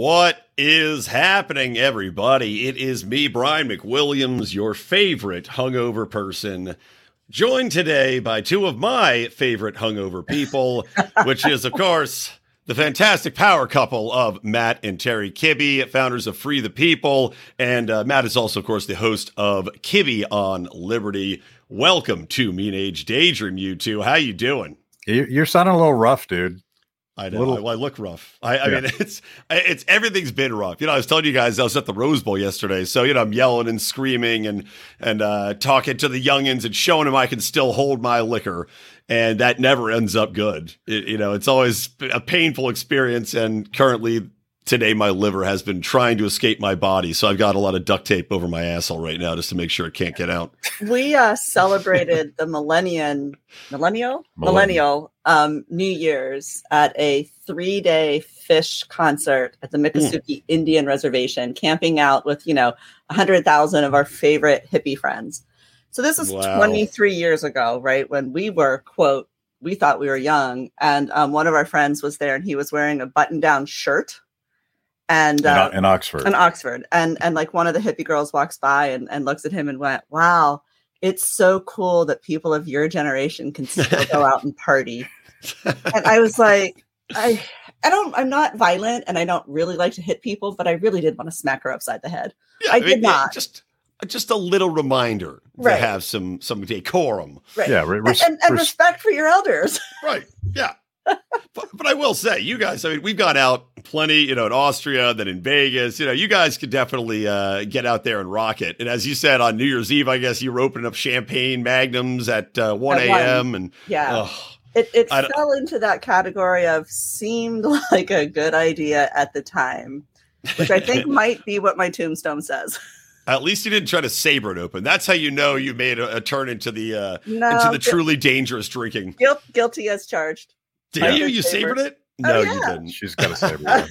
What is happening, everybody? It is me, Brian McWilliams, your favorite hungover person, joined today by two of my favorite hungover people, which is, of course, the fantastic power couple of Matt and Terry Kibbe, founders of Free the People. And uh, Matt is also, of course, the host of Kibbe on Liberty. Welcome to Mean Age Daydream, you two. How you doing? You're sounding a little rough, dude. I know. Little, I, I, look rough. I, I yeah. mean, it's it's everything's been rough. You know, I was telling you guys I was at the Rose Bowl yesterday, so you know I'm yelling and screaming and and uh, talking to the youngins and showing them I can still hold my liquor, and that never ends up good. It, you know, it's always a painful experience, and currently today my liver has been trying to escape my body so i've got a lot of duct tape over my asshole right now just to make sure it can't get out we uh, celebrated the millennium millennial millennial um, new year's at a three-day Phish concert at the hmm. miccosukee mm. indian reservation camping out with you know 100000 of our favorite hippie friends so this is wow. 23 years ago right when we were quote we thought we were young and um, one of our friends was there and he was wearing a button-down shirt and uh, in, in, Oxford, in Oxford, and and like one of the hippie girls walks by and, and looks at him and went, "Wow, it's so cool that people of your generation can still go out and party." and I was like, I I don't I'm not violent and I don't really like to hit people, but I really did want to smack her upside the head. Yeah, I, I mean, did not. Just just a little reminder right. to have some some decorum. Right. Yeah, res- and, and res- respect for your elders. right. Yeah but, but, I will say, you guys, I mean, we've gone out plenty, you know, in Austria, then in Vegas. You know, you guys could definitely uh, get out there and rock it. And as you said on New Year's Eve, I guess you were opening up champagne magnums at uh, 1 a.m. And yeah. it, it fell into that category of seemed like a good idea at the time, which I think might be what my tombstone says. At least you didn't try to saber it open. That's how you know you made a, a turn into the uh, no, into the truly dangerous drinking. Guilt, guilty as charged. Did you? You sabered it? Oh, no, yeah. you didn't. She's got a saber. uh,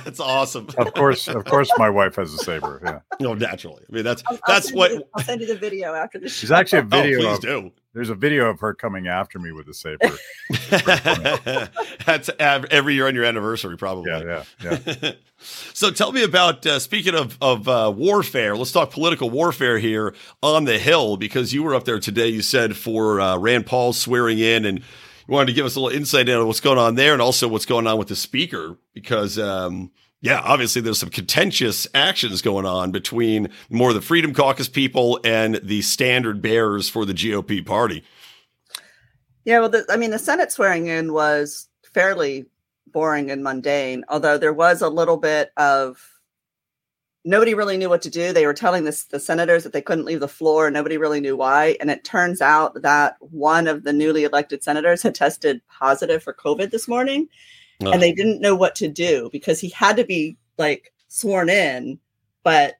that's awesome. of course, of course, my wife has a saber. Yeah. No, naturally. I mean, that's I'll, that's I'll what. You, I'll send you the video after the. She's actually a oh, video. Oh, please of, do. There's a video of her coming after me with a saber. that's every year on your anniversary, probably. Yeah, yeah, yeah. so, tell me about uh, speaking of of uh, warfare. Let's talk political warfare here on the Hill because you were up there today. You said for uh, Rand Paul swearing in and you wanted to give us a little insight into what's going on there and also what's going on with the speaker because um, yeah, obviously there's some contentious actions going on between more of the Freedom Caucus people and the standard bearers for the GOP party. Yeah, well, the, I mean, the Senate swearing in was fairly boring and mundane, although there was a little bit of nobody really knew what to do. They were telling this, the senators that they couldn't leave the floor. Nobody really knew why. And it turns out that one of the newly elected senators had tested positive for COVID this morning. Oh. And they didn't know what to do because he had to be like sworn in, but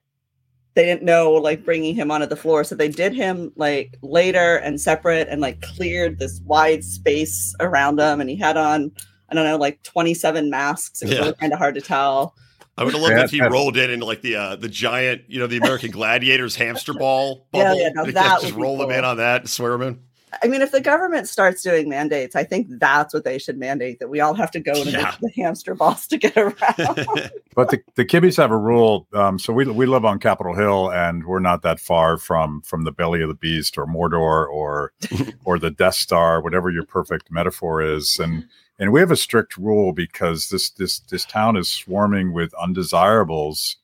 they didn't know like bringing him onto the floor. So they did him like later and separate and like cleared this wide space around him. And he had on, I don't know, like 27 masks. It was yeah. really kind of hard to tell. I would have loved if he rolled in into like the uh, the giant, you know, the American Gladiators hamster ball bubble. Yeah, yeah, no, that just roll cool. them in on that and swear them in. I mean, if the government starts doing mandates, I think that's what they should mandate that we all have to go into yeah. the, the, hamster balls to get around. but the, the Kibbes have a rule. Um, so we, we live on Capitol Hill and we're not that far from from the belly of the beast or Mordor or or the Death Star, whatever your perfect metaphor is. And and we have a strict rule because this this this town is swarming with undesirables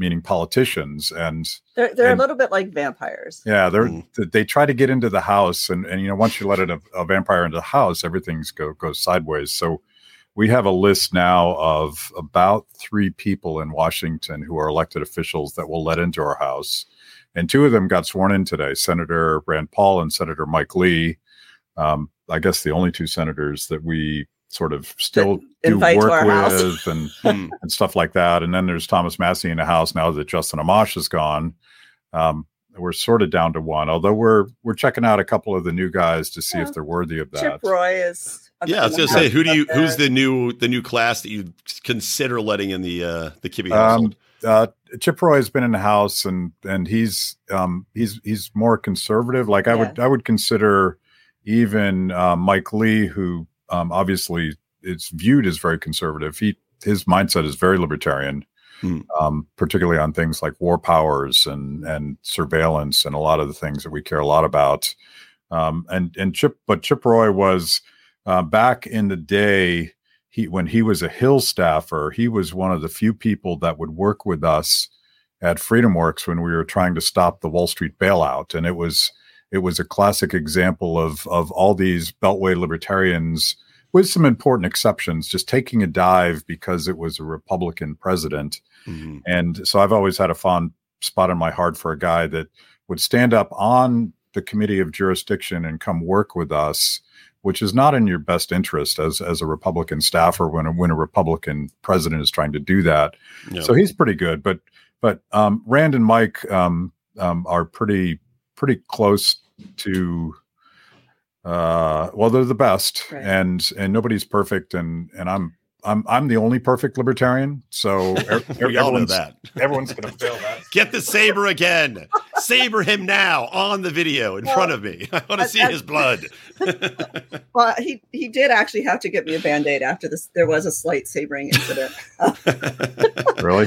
meaning politicians and they're, they're and, a little bit like vampires. Yeah they're mm. they try to get into the house and and you know once you let a, a vampire into the house everything's go goes sideways. So we have a list now of about three people in washington who are elected officials that will let into our house. And two of them got sworn in today senator rand paul and senator mike lee. Um, i guess the only two senators that we sort of still do work with and hmm. and stuff like that. And then there's Thomas Massie in the house now that Justin Amash is gone. Um, we're sort of down to one. Although we're we're checking out a couple of the new guys to see Yeah. if they're worthy of that. Chip Roy is. Yeah, I was gonna say, who do you? there. Who's the new the new class that you consider letting in the uh the Kibbe Um, uh, Chip Roy has been in the house, and and he's um, he's he's more conservative. Like I would I would consider even uh, Mike Lee, who um, obviously it's viewed as very conservative. He his mindset is very libertarian, Hmm. um, particularly on things like war powers and and surveillance and a lot of the things that we care a lot about. Um, and and Chip, but Chip Roy was uh, back in the day he when he was a Hill staffer, he was one of the few people that would work with us at FreedomWorks when we were trying to stop the Wall Street bailout, and it was it was a classic example of of all these Beltway libertarians, with some important exceptions, just taking a dive because it was a Republican president. Mhm. And so I've always had a fond spot in my heart for a guy that would stand up on the committee of jurisdiction and come work with us, which is not in your best interest as as a Republican staffer when a, when a Republican president is trying to do that. Yeah. So he's pretty good, but but um, Rand and Mike um, um, are pretty pretty close to. Uh, well, they're the best, Right. and and nobody's perfect, and and I'm I'm I'm the only perfect libertarian. So er- we all know everyone's- that. Everyone's gonna fail that. Get the saber again. saber him now on the video in Well, front of me. I want to see I- his blood. Well, he he did actually have to get me a band aid after this. There was a slight sabering incident. Really?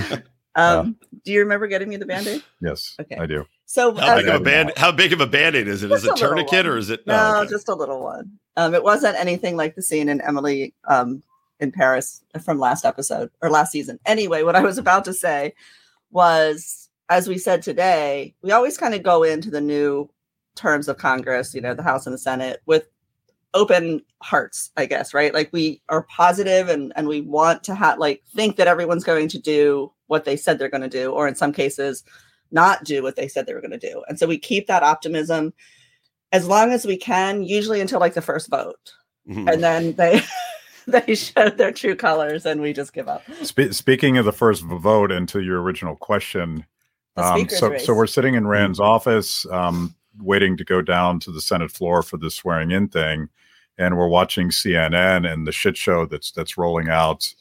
Um, do you remember getting me the band aid? Yes, Okay. I do. So How uh, big of a I- band? How big of a band-aid is it? Is Just it a tourniquet one. or is it? no, oh, okay. just a little one. Um, it wasn't anything like the scene in Emily um, in Paris from last episode or last season. Anyway, what I was about to say was, as we said today, we always kind of go into the new terms of Congress, you know, the House and the Senate, with open hearts, I guess, right? Like we are positive and and we want to have like think that everyone's going to do what they said they're going to do, or in some cases, not do what they said they were going to do. And so we keep that optimism as long as we can, usually until like the first vote, Mhm. and then they they show their true colors, and we just give up. Spe- speaking of the first vote, and to your original question, um, so race. so we're sitting in Rand's office, um, waiting to go down to the Senate floor for the swearing in thing, and we're watching CNN and the shit show that's that's rolling out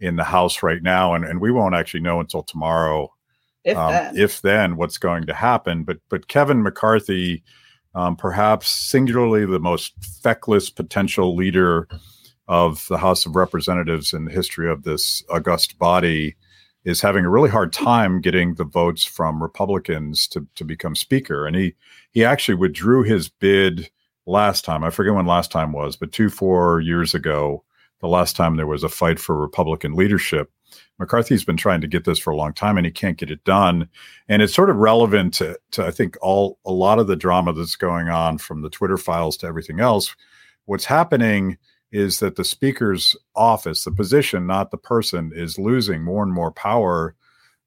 in the House right now, and and we won't actually know until tomorrow if um, then. if then what's going to happen. But but Kevin McCarthy, um, perhaps singularly the most feckless potential leader of the House of Representatives in the history of this august body, is having a really hard time getting the votes from Republicans to to become Speaker. And he he actually withdrew his bid last time. I forget when last time was, but two four years ago. The last time there was a fight for Republican leadership, McCarthy's been trying to get this for a long time and he can't get it done. And it's sort of relevant to, to I think all a lot of the drama that's going on from the Twitter files to everything else. What's happening is that the speaker's office, the position, not the person, is losing more and more power,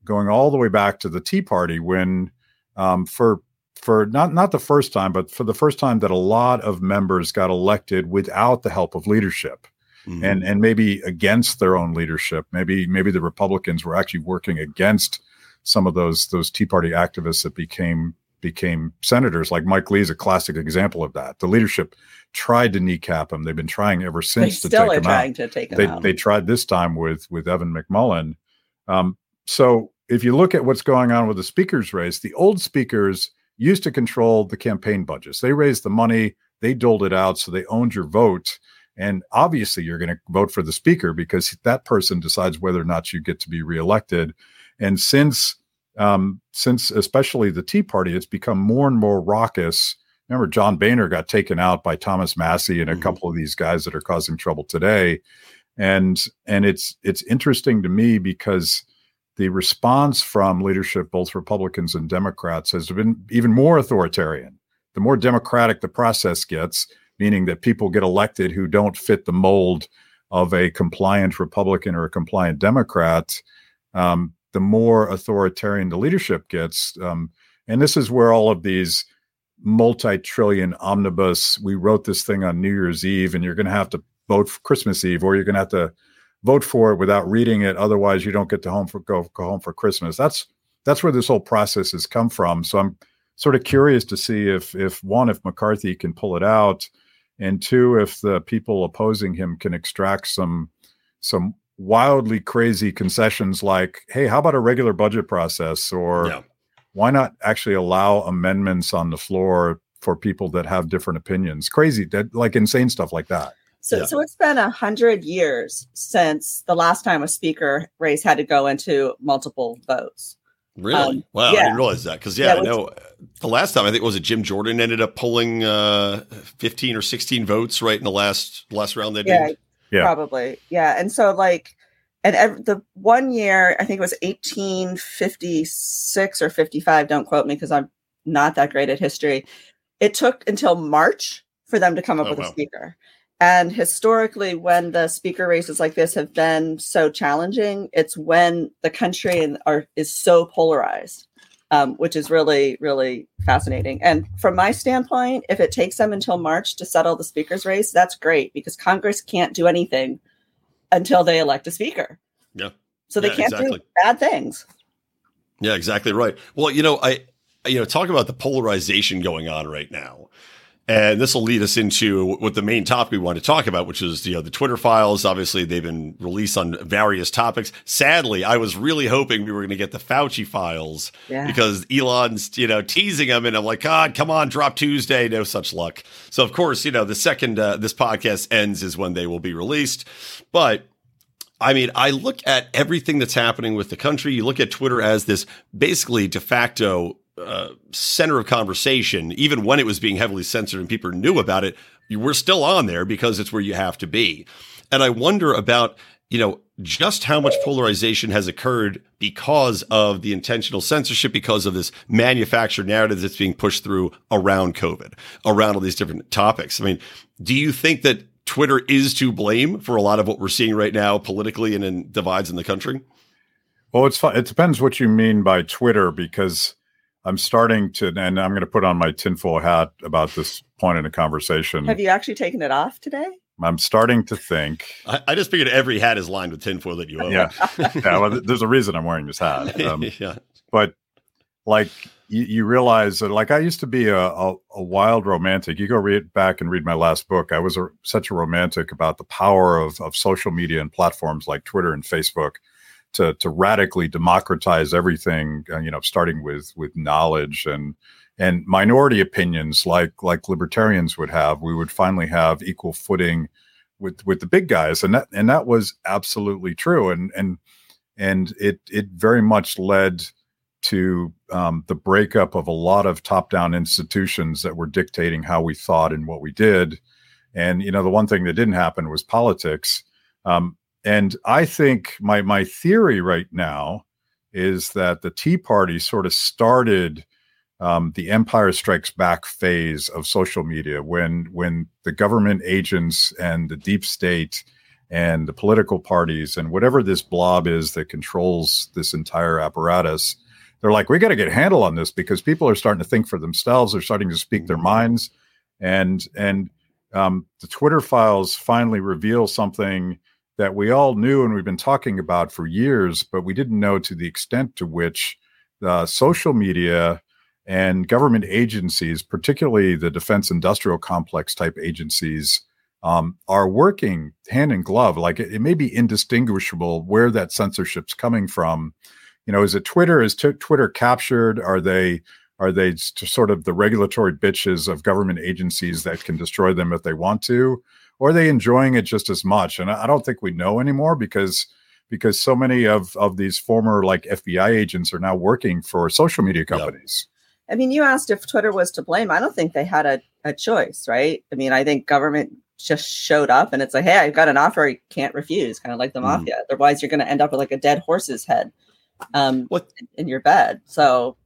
going all the way back to the Tea Party when um, for for not not the first time, but for the first time that a lot of members got elected without the help of leadership Mhm. and and maybe against their own leadership. Maybe maybe the Republicans were actually working against some of those those Tea Party activists that became became senators. Like Mike Lee is a classic example of that. The leadership tried to kneecap him. They've been trying ever they since to still take are him out trying to take him they out. they tried this time with with Evan McMullin. Um, so if you look at what's going on with the speakers race, the old speakers used to control the campaign budgets. They raised the money, they doled it out, so they owned your vote. And obviously, you're going to vote for the speaker because that person decides whether or not you get to be reelected. And since um, since especially the Tea Party, it's become more and more raucous. Remember, John Boehner got taken out by Thomas Massie and a Mhm. couple of these guys that are causing trouble today and and it's it's interesting to me because the response from leadership both republicans and democrats has been even more authoritarian the more democratic the process gets meaning that people get elected who don't fit the mold of a compliant republican or a compliant democrat um, the more authoritarian the leadership gets um, and this is where all of these multi-trillion omnibus we wrote this thing on new year's eve and you're going to have to vote for Christmas Eve, or you're going to have to vote for it without reading it. Otherwise, you don't get to home for go go home for Christmas. That's that's where this whole process has come from. So I'm sort of curious to see if if one if McCarthy can pull it out, and two if the people opposing him can extract some some wildly crazy concessions like, hey, how about a regular budget process or Yeah. why not actually allow amendments on the floor for people that have different opinions? Crazy, that like insane stuff like that. So, Yeah. so it's been a hundred years since the last time a speaker race had to go into multiple votes. Really? Um, wow, I didn't realize that. Because yeah, Yeah, I know uh, the last time I think was it Jim Jordan ended up pulling uh, fifteen or sixteen votes right in the last last round they Yeah, did. Yeah. probably. Yeah, and so like, and ev- the one year I think it was eighteen fifty six or fifty five. Don't quote me because I'm not that great at history. It took until March for them to come up Oh, with wow. a speaker. And historically, when the speaker races like this have been so challenging, it's when the country and are is so polarized, um, which is really really fascinating. And from my standpoint, if it takes them until March to settle the speaker's race, that's great because Congress can't do anything until they elect a speaker. Yeah. So they Yeah, can't exactly. do bad things. Yeah, exactly right. Well, you know, I you know talk about the polarization going on right now. And this will lead us into what the main topic we want to talk about, which is you know the Twitter files. Obviously, they've been released on various topics. Sadly, I was really hoping we were going to get the Fauci files Yeah. because Elon's you know teasing them, and I'm like, God, come on, drop Tuesday. No such luck. So of course, you know the second uh, this podcast ends is when they will be released. But I mean, I look at everything that's happening with the country. You look at Twitter as this basically de facto uh, center of conversation, even when it was being heavily censored and people knew about it. You were still on there because it's where you have to be. And I wonder about, you know, just how much polarization has occurred because of the intentional censorship, because of this manufactured narrative that's being pushed through around COVID, around all these different topics. I mean, do you think that Twitter is to blame for a lot of what we're seeing right now politically and in divides in the country? Well, it's fun. It depends what you mean by Twitter because I'm starting to, and I'm going to put on my tinfoil hat about this point in a conversation. Have you actually taken it off today? I'm starting to think, I, I just figured every hat is lined with tinfoil that you own. yeah, yeah. Well, there's a reason I'm wearing this hat. Um, yeah. but like you, you realize that like i used to be a, a, a wild romantic you go read back and read my last book i was a, such a romantic about the power of, of social media and platforms like twitter and facebook to, to radically democratize everything uh, you know starting with with knowledge and and minority opinions like like libertarians would have we would finally have equal footing with with the big guys and that and that was absolutely true and and and it it very much led to um, the breakup of a lot of top-down institutions that were dictating how we thought and what we did. And you know, the one thing that didn't happen was politics. Um, and I think my my theory right now is that the Tea Party sort of started um, the Empire Strikes Back phase of social media when when the government agents and the deep state and the political parties and whatever this blob is that controls this entire apparatus they're like, we got to get a handle on this because people are starting to think for themselves. They're starting to speak their minds, and and um, the Twitter files finally reveal something that we all knew and we've been talking about for years, but we didn't know to the extent to which uh, social media and government agencies, particularly the defense industrial complex type agencies, um, are working hand in glove. Like it, it may be indistinguishable where that censorship's coming from. You know is it twitter? Is t- twitter captured? Are they are they sort of the regulatory bitches of government agencies that can destroy them if they want to or are they enjoying it just as much and i I don't think we know anymore because because so many of of these former like fbi agents are now working for social media Yeah. companies I mean, you asked if Twitter was to blame. I don't think they had a, a choice, right? I mean, I think government just showed up and it's like, hey, I've got an offer you can't refuse, kind of like the Mhm. mafia. Otherwise, you're going to end up with like a dead horse's head um, What in- in your bed. So,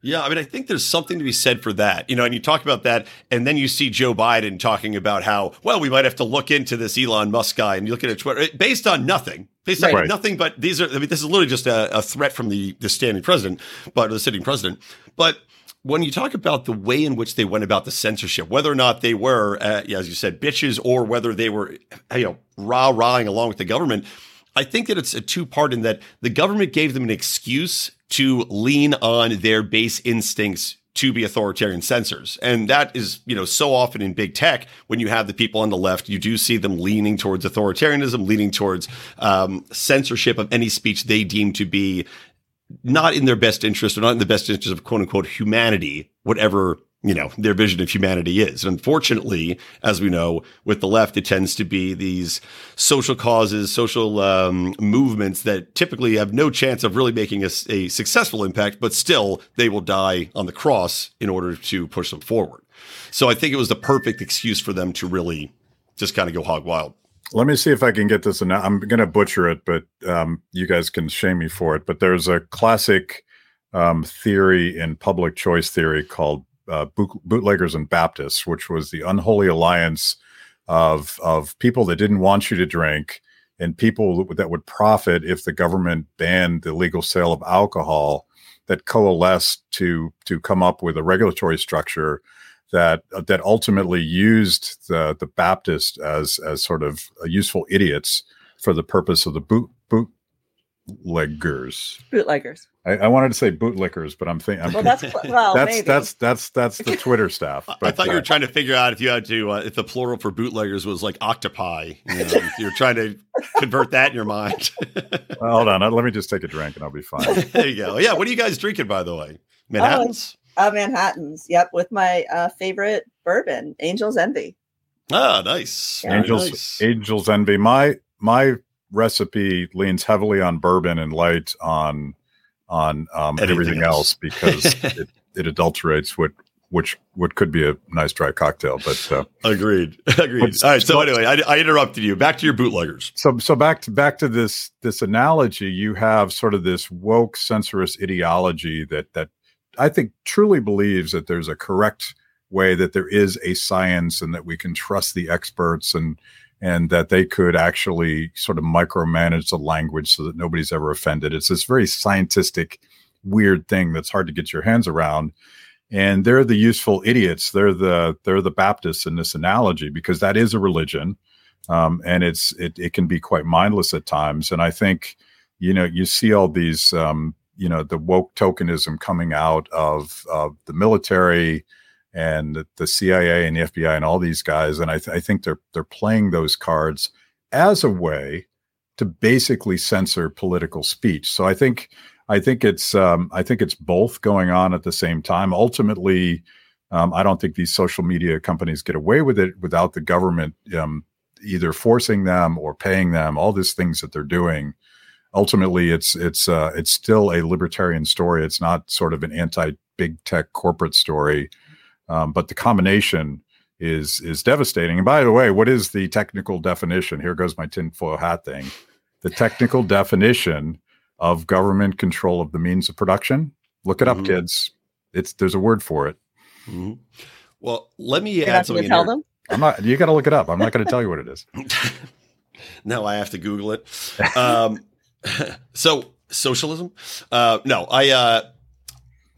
Yeah, I mean, I think there's something to be said for that. You know, and you talk about that, and then you see Joe Biden talking about how, well, we might have to look into this Elon Musk guy, and you look at it Twitter based on nothing, based on Right. nothing. But these are, I mean, this is literally just a, a threat from the the standing president, but the sitting president. But when you talk about the way in which they went about the censorship, whether or not they were, uh, as you said, bitches, or whether they were, you know, rah rahing along with the government, I think that it's a two part in that the government gave them an excuse to lean on their base instincts to be authoritarian censors. And that is, you know, so often in big tech, when you have the people on the left, you do see them leaning towards authoritarianism, leaning towards um, censorship of any speech they deem to be not in their best interest or not in the best interest of quote unquote humanity, whatever you know their vision of humanity is and unfortunately as we know with the left it tends to be these social causes social um, movements that typically have no chance of really making a, a successful impact but still they will die on the cross in order to push them forward so i think it was the perfect excuse for them to really just kind of go hog wild let me see if I can get this. And I'm going to butcher it, but um, you guys can shame me for it. But there's a classic um, theory in public choice theory called uh, bootleggers and Baptists, which was the unholy alliance of of people that didn't want you to drink and people that would profit if the government banned the legal sale of alcohol that coalesced to to come up with a regulatory structure that that ultimately used the the Baptist as as sort of useful idiots for the purpose of the boot, boot bootleggers. Bootleggers. I, I, wanted to say bootlickers, but I'm thinking. Well, that's well, that's maybe. that's that's that's the Twitter staff. But, I thought uh, you were trying to figure out if you had to uh, if the plural for bootleggers was like octopi. You know, you're trying to convert that in your mind. well, hold on, let me just take a drink and I'll be fine. there you go. Yeah, what are you guys drinking, by the way? Manhattan's. Oh, uh, Manhattan's. Yep, with my uh, favorite bourbon, Angel's Envy. Ah, nice. Yeah. Angels, nice. Angels Envy. My my recipe leans heavily on bourbon and light on on um, everything else, else because it, it, adulterates what which what could be a nice dry cocktail. But uh, agreed, agreed. But, All right. So, so anyway, I, I, interrupted you. Back to your bootleggers. So so back to back to this this analogy. You have sort of this woke censorious ideology that that I think truly believes that there's a correct way that there is a science and that we can trust the experts and and that they could actually sort of micromanage the language so that nobody's ever offended. It's this very scientific, weird thing that's hard to get your hands around. And they're the useful idiots. They're the they're the Baptists in this analogy because that is a religion, um, and it's it it can be quite mindless at times. And I think you know you see all these um, you know the woke tokenism coming out of of the military and the CIA and the FBI and all these guys, and I, th- I think they're they're playing those cards as a way to basically censor political speech. So I think I think it's um, I think it's both going on at the same time. Ultimately, um, I don't think these social media companies get away with it without the government um, either forcing them or paying them. All these things that they're doing. Ultimately, it's it's uh, it's still a libertarian story. It's not sort of an anti big tech corporate story. Um, but the combination is is devastating. And by the way, what is the technical definition? Here goes my tinfoil hat thing. The technical definition of government control of the means of production. Look it up, mm-hmm. kids. It's there's a word for it. Mm-hmm. Well, let me You're add something. Tell them? I'm not. You got to look it up. I'm not going to tell you what it is. no, I have to Google it. Um, so socialism? Uh, no, I. Uh,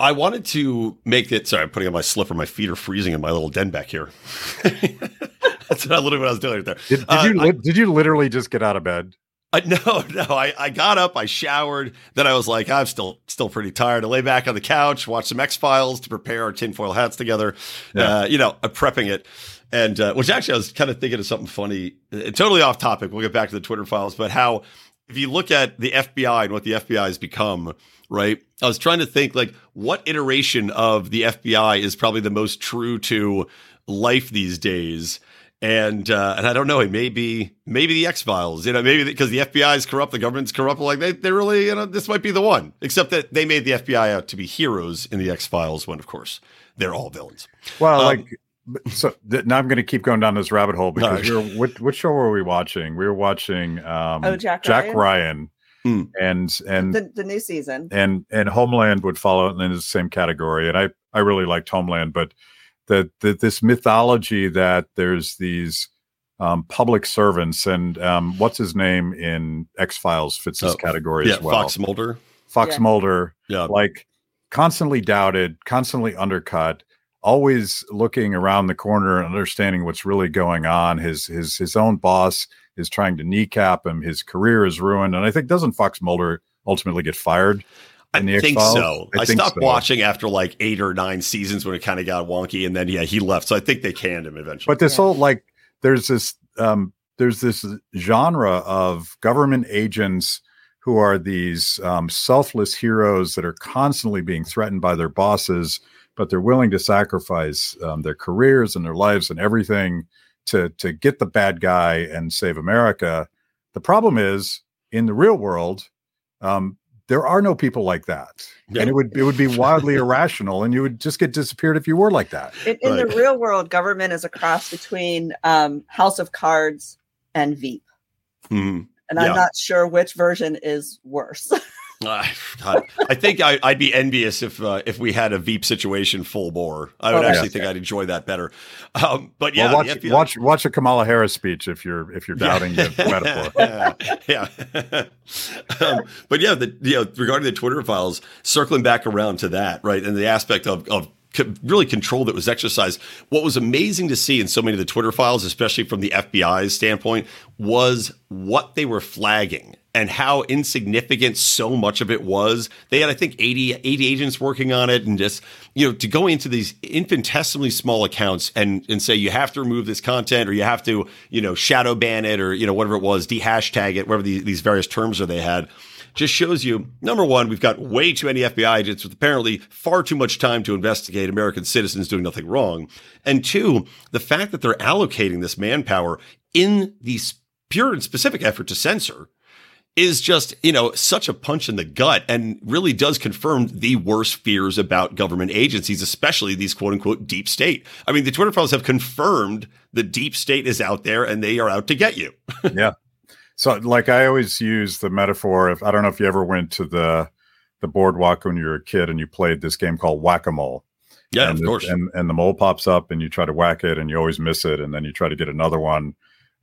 I wanted to make it. Sorry, I'm putting on my slipper. My feet are freezing in my little den back here. That's not literally what I was doing right there. Did, did uh, you I, did you literally just get out of bed? I, no, no. I, I got up, I showered, then I was like, I'm still still pretty tired. I lay back on the couch, watch some X Files to prepare our tinfoil hats together. Yeah. Uh, you know, I'm prepping it, and uh, which actually I was kind of thinking of something funny, uh, totally off topic. We'll get back to the Twitter files, but how if you look at the FBI and what the FBI has become, right? I was trying to think like what iteration of the FBI is probably the most true to life these days. And uh, and I don't know, maybe maybe the X Files, you know, maybe because the, the FBI is corrupt, the government's corrupt. Like they, they really, you know, this might be the one. Except that they made the FBI out to be heroes in the X Files, when of course they're all villains. Well, um, like so th- now I'm going to keep going down this rabbit hole because we were, what, what, show were we watching? We were watching um, oh, Jack, Jack Ryan, Ryan. Mm. and and the, the, new season and and Homeland would follow in the same category, and I I really liked Homeland, but the, the this mythology that there's these um, public servants and um, what's his name in X Files fits this oh, category yeah, as well. Fox Mulder. Fox yeah. Mulder, yeah, like constantly doubted, constantly undercut always looking around the corner and understanding what's really going on. His his his own boss is trying to kneecap him. His career is ruined, and I think doesn't Fox Mulder ultimately get fired? I think so. I, I think stopped so. watching after like eight or nine seasons when it kind of got wonky, and then yeah, he left. So I think they canned him eventually. But this yeah. whole like, there's this um, there's this genre of government agents who are these um, selfless heroes that are constantly being threatened by their bosses, but they're willing to sacrifice um, their careers and their lives and everything to to get the bad guy and save America. The problem is in the real world, um, there are no people like that, and it would it would be wildly irrational, and you would just get disappeared if you were like that. In, in the real world, government is a cross between um, House of Cards and Veep, mm-hmm. and yeah. I'm not sure which version is worse. Uh, God, I think I, would be envious if uh, if we had a Veep situation full bore. I would oh, actually think I'd enjoy that better. Um, but yeah, well, watch, watch watch a Kamala Harris speech if you're if you're doubting yeah. the metaphor. yeah, um, but yeah, the you know regarding the Twitter files, circling back around to that, right, and the aspect of of really control that was exercised. What was amazing to see in so many of the Twitter files, especially from the FBI's standpoint, was what they were flagging and how insignificant so much of it was. They had, I think, 80, 80 agents working on it. And just, you know, to go into these infinitesimally small accounts and, and say you have to remove this content or you have to, you know, shadow ban it or, you know, whatever it was, de-hashtag it, whatever the, these various terms are they had just shows you number one, we've got way too many FBI agents with apparently far too much time to investigate American citizens doing nothing wrong. And two, the fact that they're allocating this manpower in the pure and specific effort to censor is just, you know, such a punch in the gut and really does confirm the worst fears about government agencies, especially these quote unquote deep state. I mean, the Twitter files have confirmed the deep state is out there and they are out to get you. yeah. So like I always use the metaphor if I don't know if you ever went to the the boardwalk when you were a kid and you played this game called whack-a-mole. Yeah, and of course. and and the mole pops up and you try to whack it and you always miss it and then you try to get another one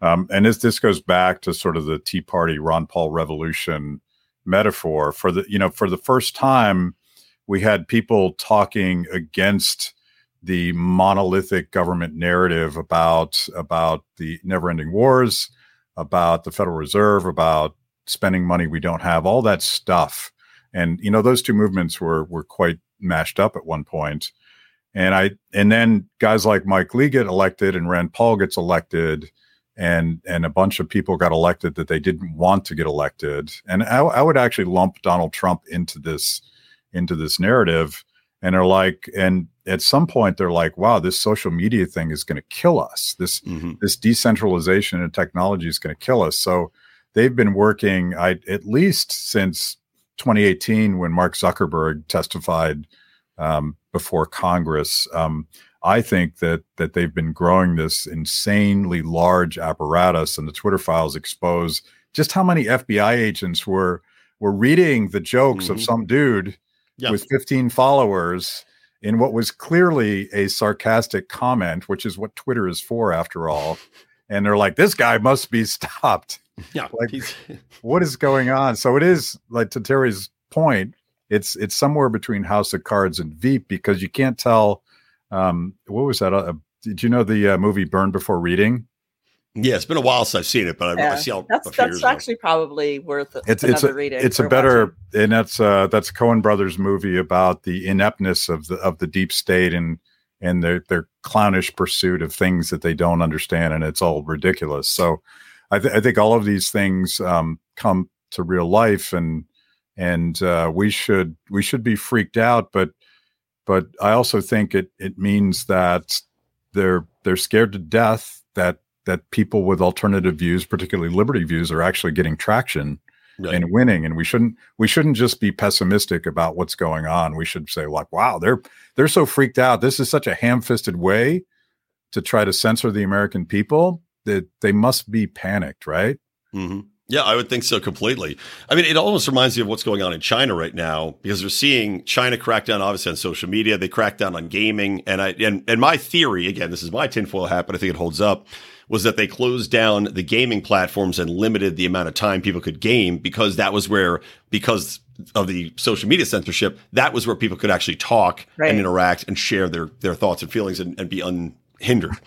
um, and this this goes back to sort of the Tea Party, Ron Paul revolution metaphor. For the you know for the first time, we had people talking against the monolithic government narrative about about the never-ending wars, about the Federal Reserve, about spending money we don't have, all that stuff. And you know those two movements were were quite mashed up at one point. And I and then guys like Mike Lee get elected and Rand Paul gets elected and and a bunch of people got elected that they didn't want to get elected. And I, I would actually lump Donald Trump into this into this narrative. And they're like, and at some point they're like, wow, this social media thing is going to kill us. This mm-hmm. this decentralization and technology is going to kill us. So they've been working, I at least since 2018 when Mark Zuckerberg testified um, before Congress. Um, I think that that they've been growing this insanely large apparatus, and the Twitter files expose just how many FBI agents were were reading the jokes mm-hmm. of some dude yep. with 15 followers in what was clearly a sarcastic comment, which is what Twitter is for, after all. And they're like, "This guy must be stopped." Yeah, like, what is going on? So it is like to Terry's point. It's it's somewhere between House of Cards and Veep because you can't tell um, what was that? Uh, did you know the uh, movie Burn Before Reading? Yeah, it's been a while since I've seen it, but I, yeah. I see all. That's that's actually ago. probably worth it's it's a, reading. It's a better, watching. and that's uh that's Coen Brothers movie about the ineptness of the of the deep state and and their their clownish pursuit of things that they don't understand, and it's all ridiculous. So, I, th- I think all of these things um, come to real life, and and uh, we should we should be freaked out, but but I also think it it means that they're they're scared to death that that people with alternative views, particularly liberty views, are actually getting traction right. and winning. And we shouldn't we shouldn't just be pessimistic about what's going on. We should say like, wow, they're they're so freaked out. This is such a ham-fisted way to try to censor the American people that they must be panicked, right? Mm-hmm. Yeah, I would think so completely. I mean, it almost reminds me of what's going on in China right now because they're seeing China crack down obviously on social media. They crack down on gaming, and I and and my theory again, this is my tinfoil hat, but I think it holds up. Was that they closed down the gaming platforms and limited the amount of time people could game because that was where because of the social media censorship, that was where people could actually talk right. and interact and share their their thoughts and feelings and, and be unhindered.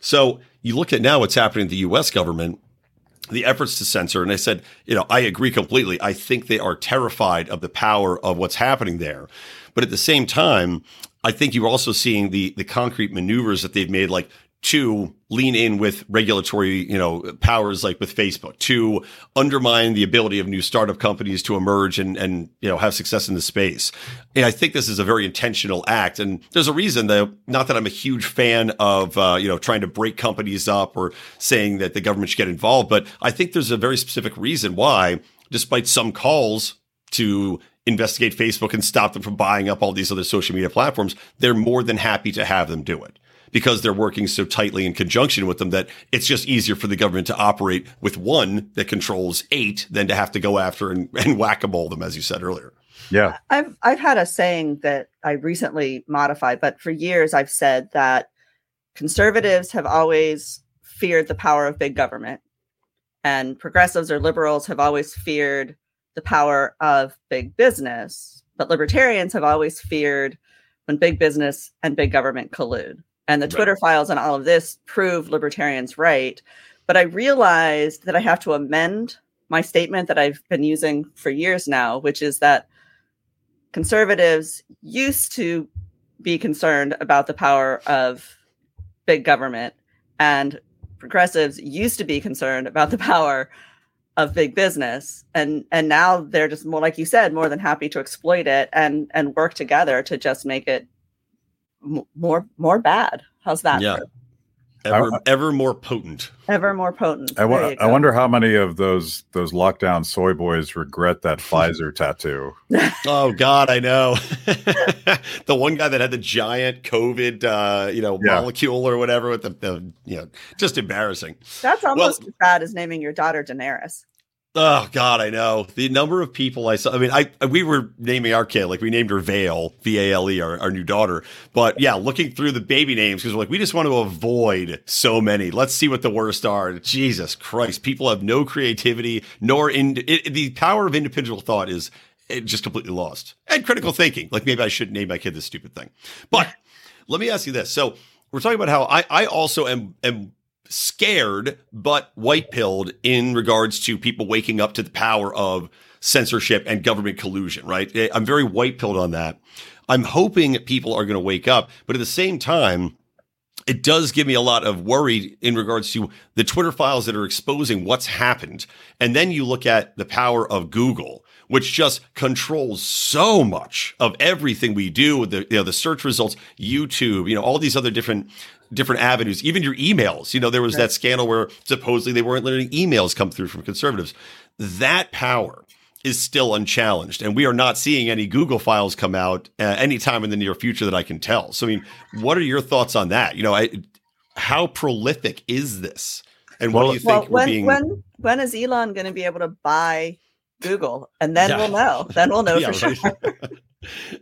So you look at now what's happening in the U.S. government the efforts to censor. And I said, you know, I agree completely. I think they are terrified of the power of what's happening there. But at the same time, I think you're also seeing the the concrete maneuvers that they've made, like to lean in with regulatory, you know, powers like with Facebook to undermine the ability of new startup companies to emerge and, and, you know, have success in the space. And I think this is a very intentional act. And there's a reason that, not that I'm a huge fan of, uh, you know, trying to break companies up or saying that the government should get involved, but I think there's a very specific reason why, despite some calls to investigate Facebook and stop them from buying up all these other social media platforms, they're more than happy to have them do it because they're working so tightly in conjunction with them that it's just easier for the government to operate with one that controls eight than to have to go after and, and whack a mole them, as you said earlier. Yeah. I've I've had a saying that I recently modified, but for years I've said that conservatives have always feared the power of big government and progressives or liberals have always feared the power of big business, but libertarians have always feared when big business and big government collude. And the right. Twitter files and all of this prove libertarians right. But I realized that I have to amend my statement that I've been using for years now, which is that conservatives used to be concerned about the power of big government, and progressives used to be concerned about the power of big business and and now they're just more like you said more than happy to exploit it and and work together to just make it more more bad. How's that? Yeah. Ever, I, ever more potent. Ever more potent. I, w- I wonder how many of those those lockdown soy boys regret that Pfizer tattoo. oh God, I know. the one guy that had the giant COVID, uh, you know, yeah. molecule or whatever with the, the, you know, just embarrassing. That's almost well, as bad as naming your daughter Daenerys. Oh God, I know the number of people I saw. I mean, I we were naming our kid like we named her Vale, V A L E, our, our new daughter. But yeah, looking through the baby names because we're like we just want to avoid so many. Let's see what the worst are. Jesus Christ, people have no creativity nor in it, the power of individual thought is eh, just completely lost and critical thinking. Like maybe I shouldn't name my kid this stupid thing. But let me ask you this: so we're talking about how I I also am am scared but white pilled in regards to people waking up to the power of censorship and government collusion, right? Eh, I'm very white pilled on that. I'm hoping people are going to wake up, but at the same time, it does give me a lot of worry in regards to the Twitter files that are exposing what's happened. And then you look at the power of Google, which just controls so much of everything we do, the you know, the search results, YouTube, you know, all these other different different avenues, even your emails. You know, there was right. that scandal where supposedly they weren't letting emails come through from conservatives. That power is still unchallenged, and we are not seeing any Google files come out uh, anytime in the near future that I can tell. So, I mean, what are your thoughts on that? You know, I, how prolific is this? And what well, do you think well, when, being... when when is Elon going to be able to buy Google? And then yeah. we'll know. Then we'll know yeah, for right. sure.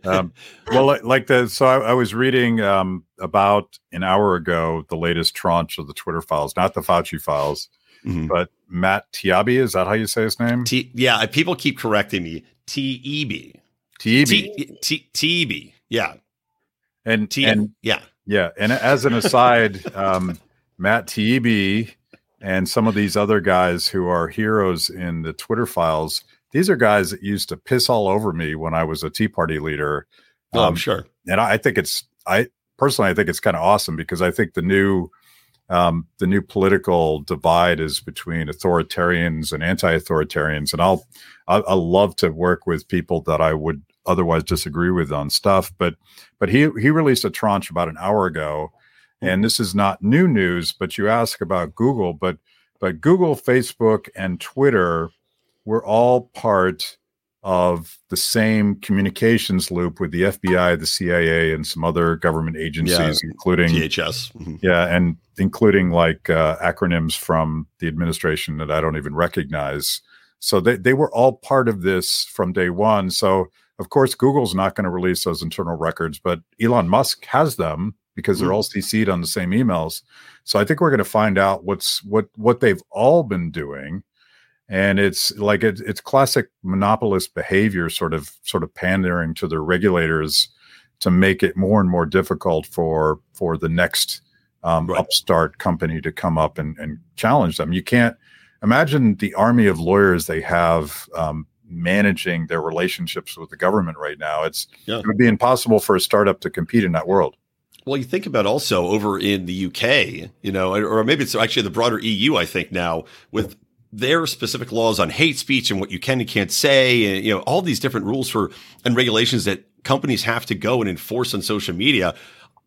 um, well, like the so I, I was reading um, about an hour ago the latest tranche of the Twitter files, not the Fauci files, mm-hmm. but Matt Taibbi. Is that how you say his name? T- yeah, people keep correcting me. T E B. T E B. T E B. Yeah. And T- and yeah, yeah. And as an aside, um, Matt Taibbi and some of these other guys who are heroes in the Twitter files these are guys that used to piss all over me when I was a Tea Party leader. Oh, um, I'm sure. And I, I think it's I personally I think it's kind of awesome because I think the new um, the new political divide is between authoritarians and anti-authoritarians, and I'll I, I love to work with people that I would otherwise disagree with on stuff. But but he he released a tranche about an hour ago, and this is not new news. But you ask about Google, but but Google, Facebook, and Twitter we're all part of the same communications loop with the FBI, the CIA, and some other government agencies, yeah, including DHS. Mm-hmm. Yeah, and including like uh, acronyms from the administration that I don't even recognize. So they, they were all part of this from day one. So of course, Google's not going to release those internal records, but Elon Musk has them because they're mm-hmm. all CC'd on the same emails. So I think we're going to find out what's what what they've all been doing and it's like it, it's classic monopolist behavior sort of sort of pandering to the regulators to make it more and more difficult for for the next um, right. upstart company to come up and, and challenge them you can't imagine the army of lawyers they have um, managing their relationships with the government right now. It's Yeah. it would be impossible for a startup to compete in that world. Well, you think about also over in the UK, you know, or maybe it's actually the broader EU, I think now with their specific laws on hate speech and what you can and can't say, and, you know, all these different rules for and regulations that companies have to go and enforce on social media.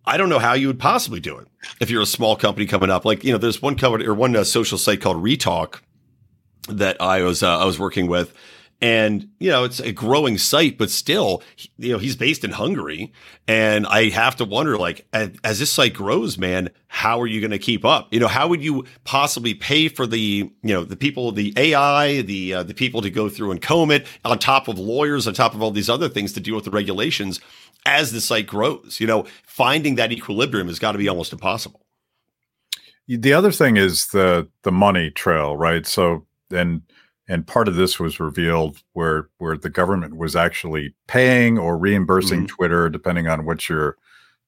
I don't know how you would possibly do it if you're a small company coming up. Like, you know, there's one company or one uh, social site called Retalk that I was uh, I was working with, and you know it's a growing site, but still, you know, he's based in Hungary, and I have to wonder, like, as, this site grows, man, how are you going to keep up? You know, how would you possibly pay for the you know the people, the AI, the uh, the people to go through and comb it, on top of lawyers, on top of all these other things to deal with the regulations as the site grows? You know, finding that equilibrium has got to be almost impossible. The other thing is the the money trail, right? So and and part of this was revealed where where the government was actually paying or reimbursing Mhm. Twitter, depending on what your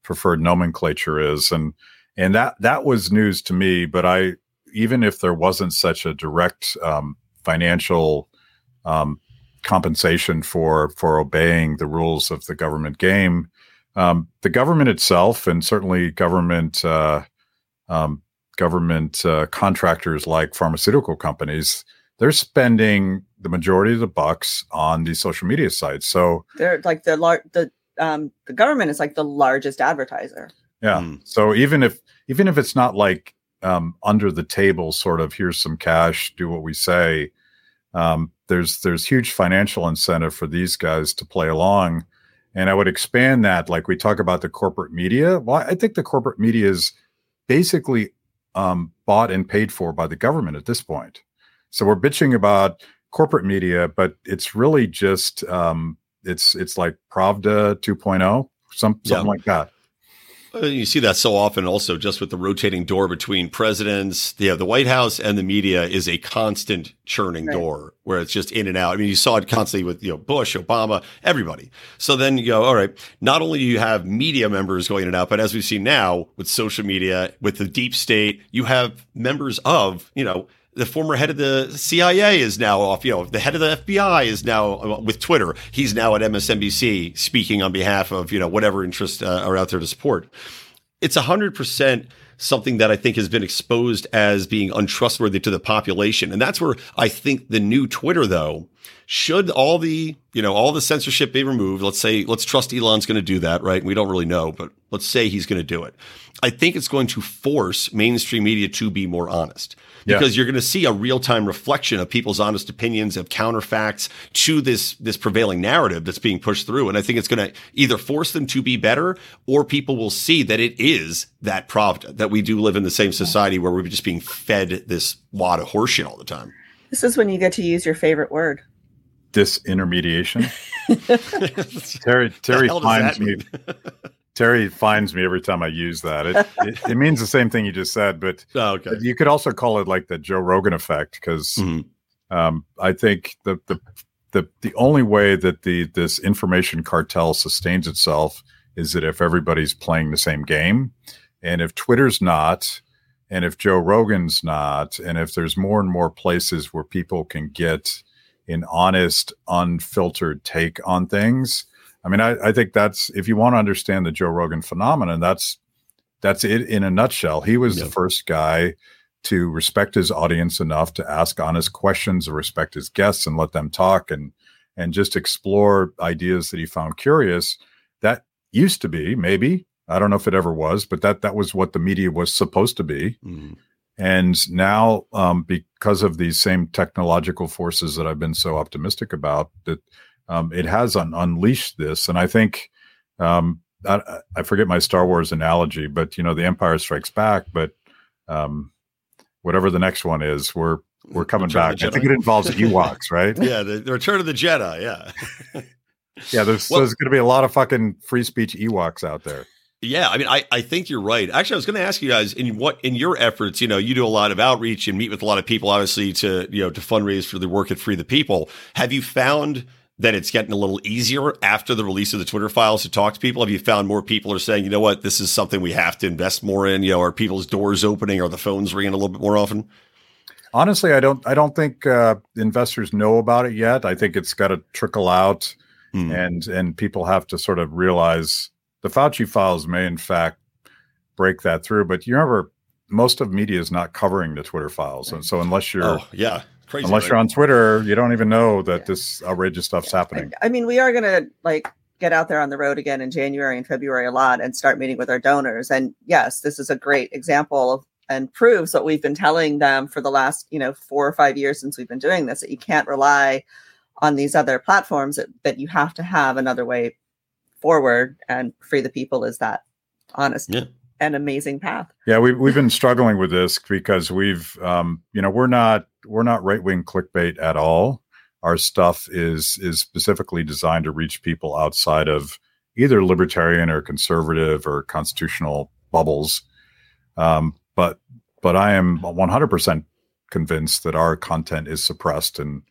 preferred nomenclature is, and and that that was news to me. But I even if there wasn't such a direct um, financial um, compensation for for obeying the rules of the government game, um, the government itself, and certainly government. Uh, um, government uh, contractors like pharmaceutical companies, they're spending the majority of the bucks on these social media sites. So They're like the lar- the um the government is like the largest advertiser. yeah. Mm. So even if even if it's not like um, under the table, sort of here's some cash, do what we say. Um, there's there's huge financial incentive for these guys to play along, and I would expand that. Like we talk about the corporate media. Well, I think the corporate media is basically um, bought and paid for by the government at this point. So we're bitching about corporate media, but it's really just um, it's it's like Pravda 2.0, some something Yeah. like that. Uh, You see that so often also just with the rotating door between presidents. Yeah, the White House and the media is a constant churning Right. door where it's just in and out. I mean, you saw it constantly with, you know, Bush, Obama, everybody. So then you go, all right, not only do you have media members going in and out, but as we see now with social media, with the deep state, you have members of, you know, the former head of the CIA is now off. You know, the head of the FBI is now uh, with Twitter. He's now at MSNBC speaking on behalf of you know whatever interests uh, are out there to support. It's hundred percent something that I think has been exposed as being untrustworthy to the population, and that's where I think the new Twitter though should all the you know all the censorship be removed let's say let's trust elon's going to do that right we don't really know but let's say he's going to do it i think it's going to force mainstream media to be more honest Yeah. because you're going to see a real-time reflection of people's honest opinions of counterfacts to this this prevailing narrative that's being pushed through and i think it's going to either force them to be better or people will see that it is that pravda that we do live in the same society where we're just being fed this wad of horseshit all the time This is when you get to use your favorite word. disintermediation. Terry Terry hell finds me. mean? Terry finds me every time I use that. It, it it means the same thing you just said, but Oh, okay you could also call it like the Joe Rogan effect because Mhm. um, I think the the the the only way that the this information cartel sustains itself is that if everybody's playing the same game, and if Twitter's not, and if Joe Rogan's not, and if there's more and more places where people can get an honest, unfiltered take on things. I mean, I, I think that's if you want to understand the Joe Rogan phenomenon, that's that's it in a nutshell. He was Yeah. the first guy to respect his audience enough to ask honest questions, to respect his guests and let them talk and and just explore ideas that he found curious. That used to be maybe I don't know if it ever was, but that that was what the media was supposed to be. Mhm. And now, um, because of these same technological forces that I've been so optimistic about, that um, it has un- unleashed this. And I think um, I, I forget my Star Wars analogy, but you know, the Empire Strikes Back. But um, whatever the next one is, we're we're coming Return back. I think it involves Ewoks, right? yeah, the, the Return of the Jedi. Yeah, Yeah, there's, Well- there's going to be a lot of fucking free speech Ewoks out there. yeah. I mean, I, I think you're right. Actually, I was going to ask you guys in what in your efforts. You know, you do a lot of outreach and meet with a lot of people, obviously to you know to fundraise for the work at Free the People. Have you found that it's getting a little easier after the release of the Twitter files to talk to people? Have you found more people are saying, you know what, this is something we have to invest more in? You know, are people's doors opening? Are the phones ringing a little bit more often? Honestly, I don't. I don't think uh, investors know about it yet. I think it's got to trickle out, Hmm. and and people have to sort of realize the Fauci files may, in fact, break that through. But you remember, most of media is not covering the Twitter files, and so unless you're Oh, yeah. Crazy. unless right? you're on Twitter, you don't even know that Yeah. this outrageous stuff's happening. I mean, we are going to like get out there on the road again in January and February a lot and start meeting with our donors. And yes, this is a great example of and proves what we've been telling them for the last, you know, four or five years since we've been doing this that you can't rely on these other platforms that, that you have to have another way forward and free the people is that honest Yeah. and amazing path. Yeah, we've we've been struggling with this because we've um, you know we're not we're not right wing clickbait at all. Our stuff is is specifically designed to reach people outside of either libertarian or conservative or constitutional bubbles. Um, but but I am 100 percent convinced that our content is suppressed and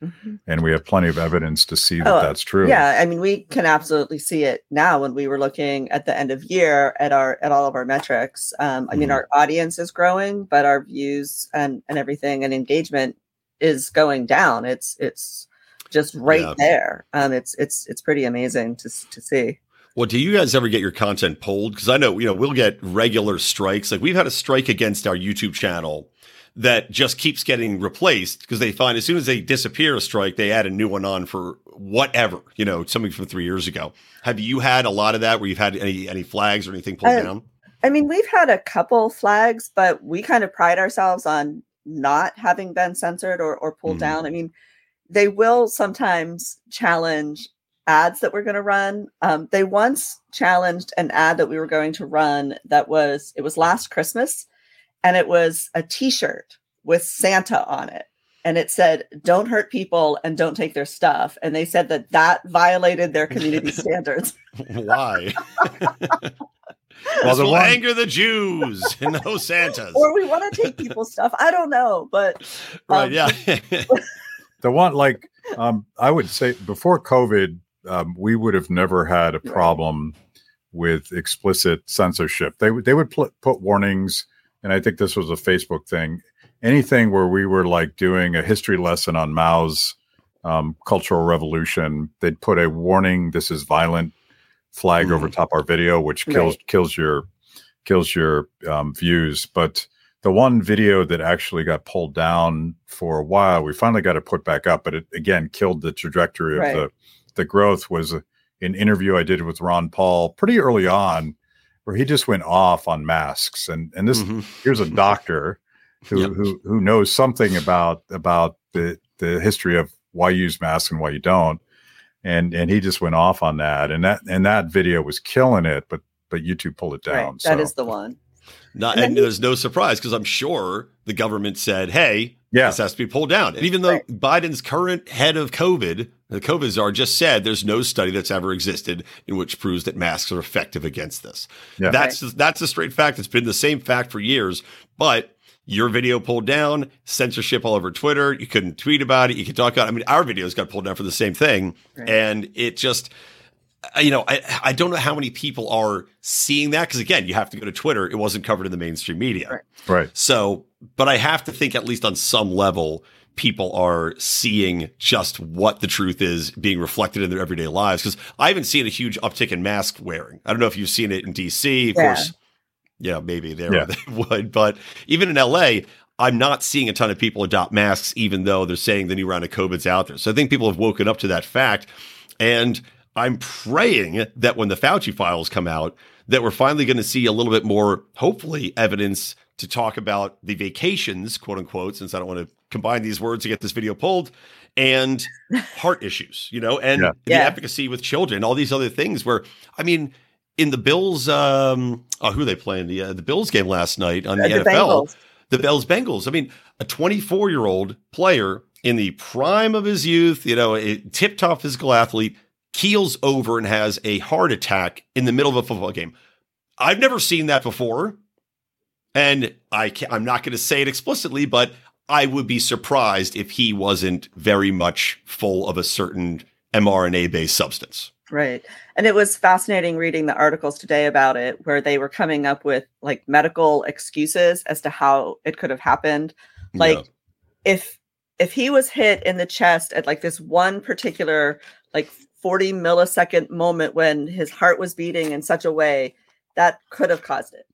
and we have plenty of evidence to see that Oh, that's true. Yeah, I mean, we can absolutely see it now when we were looking at the end of year at our at all of our metrics. Um, I mean, Mhm. our audience is growing, but our views and and everything and engagement is going down. It's it's just right Yeah. there. Um, it's it's it's pretty amazing to to see. Well, do you guys ever get your content pulled? Because I know, you know, we'll get regular strikes. Like we've had a strike against our YouTube channel that just keeps getting replaced because they find as soon as they disappear a strike, they add a new one on for whatever, you know, something from three years ago. Have you had a lot of that where you've had any any flags or anything pulled Uh, down? I mean, we've had a couple flags, but we kind of pride ourselves on not having been censored or, or pulled Mhm. down. I mean, they will sometimes challenge ads that we're going to run. Um, they once challenged an ad that we were going to run that was, it was last Christmas, and it was a t shirt with Santa on it. And it said, don't hurt people and don't take their stuff. And they said that that violated their community standards. Why? Well, this the will one- anger the Jews and no Santas. or we want to take people's stuff. I don't know. But right? um, yeah. the one like um, I would say before COVID, um, we would have never had a Right. problem with explicit censorship. They would they would pl- put warnings, and I think this was a Facebook thing. Anything where we were like doing a history lesson on Mao's um, Cultural Revolution, they'd put a warning: "This is violent." Flag over top our video, which kills Right. kills your kills your um, views. But the one video that actually got pulled down for a while, we finally got it put back up, but it again killed the trajectory of Right. the the growth. Was an interview I did with Ron Paul pretty early on, where he just went off on masks, and and this Mhm. here's a doctor who Yep. who who knows something about about the the history of why you use masks and why you don't, and and he just went off on that, and that and that video was killing it, but but YouTube pulled it down. right, so. is the one. Not, And and he- there's no surprise because I'm sure the government said, "Hey, yeah. this has to be pulled down." And even though Right. Biden's current head of COVID, the COVID czar, just said there's no study that's ever existed in which proves that masks are effective against this. Yeah. That's that's a straight fact. It's been the same fact for years, but. Your video pulled down, censorship all over Twitter. You couldn't tweet about it. You could talk about. I mean, our videos got pulled down for the same thing, Right. and it just uh, you know, I, I don't know how many people are seeing that because again, you have to go to Twitter. It wasn't covered in the mainstream media. Right. right. So, but I have to think at least on some level, people are seeing just what the truth is being reflected in their everyday lives. Because I haven't seen a huge uptick in mask wearing. I don't know if you've seen it in DC. Of Yeah. course, yeah, maybe there Yeah. they would. But even in LA, I'm not seeing a ton of people adopt masks, even though they're saying the new round of COVID's out there. So I think people have woken up to that fact. And I'm praying that when the Fauci files come out, that we're finally going to see a little bit more, hopefully, evidence to talk about the vacations, quote unquote, since I don't want to combine these words to get this video pulled, and heart issues, you know, and Yeah. the Yeah. efficacy with children, all these other things where, I mean, in the Bills, um, oh, who are they playing? The, uh, the Bills game last night on the, Uh, the NFL Bengals. the Bills Bengals. I mean, a 24 year old player in the prime of his youth, you know, a tip top physical athlete, keels over and has a heart attack in the middle of a football game. I've never seen that before. And I can, I'm not going to say it explicitly, but I would be surprised if he wasn't very much full of a certain mRNA based substance. Right. And it was fascinating reading the articles today about it, where they were coming up with like medical excuses as to how it could have happened. Like, Yeah. if if he was hit in the chest at like this one particular like 40 millisecond moment when his heart was beating in such a way that could have caused it.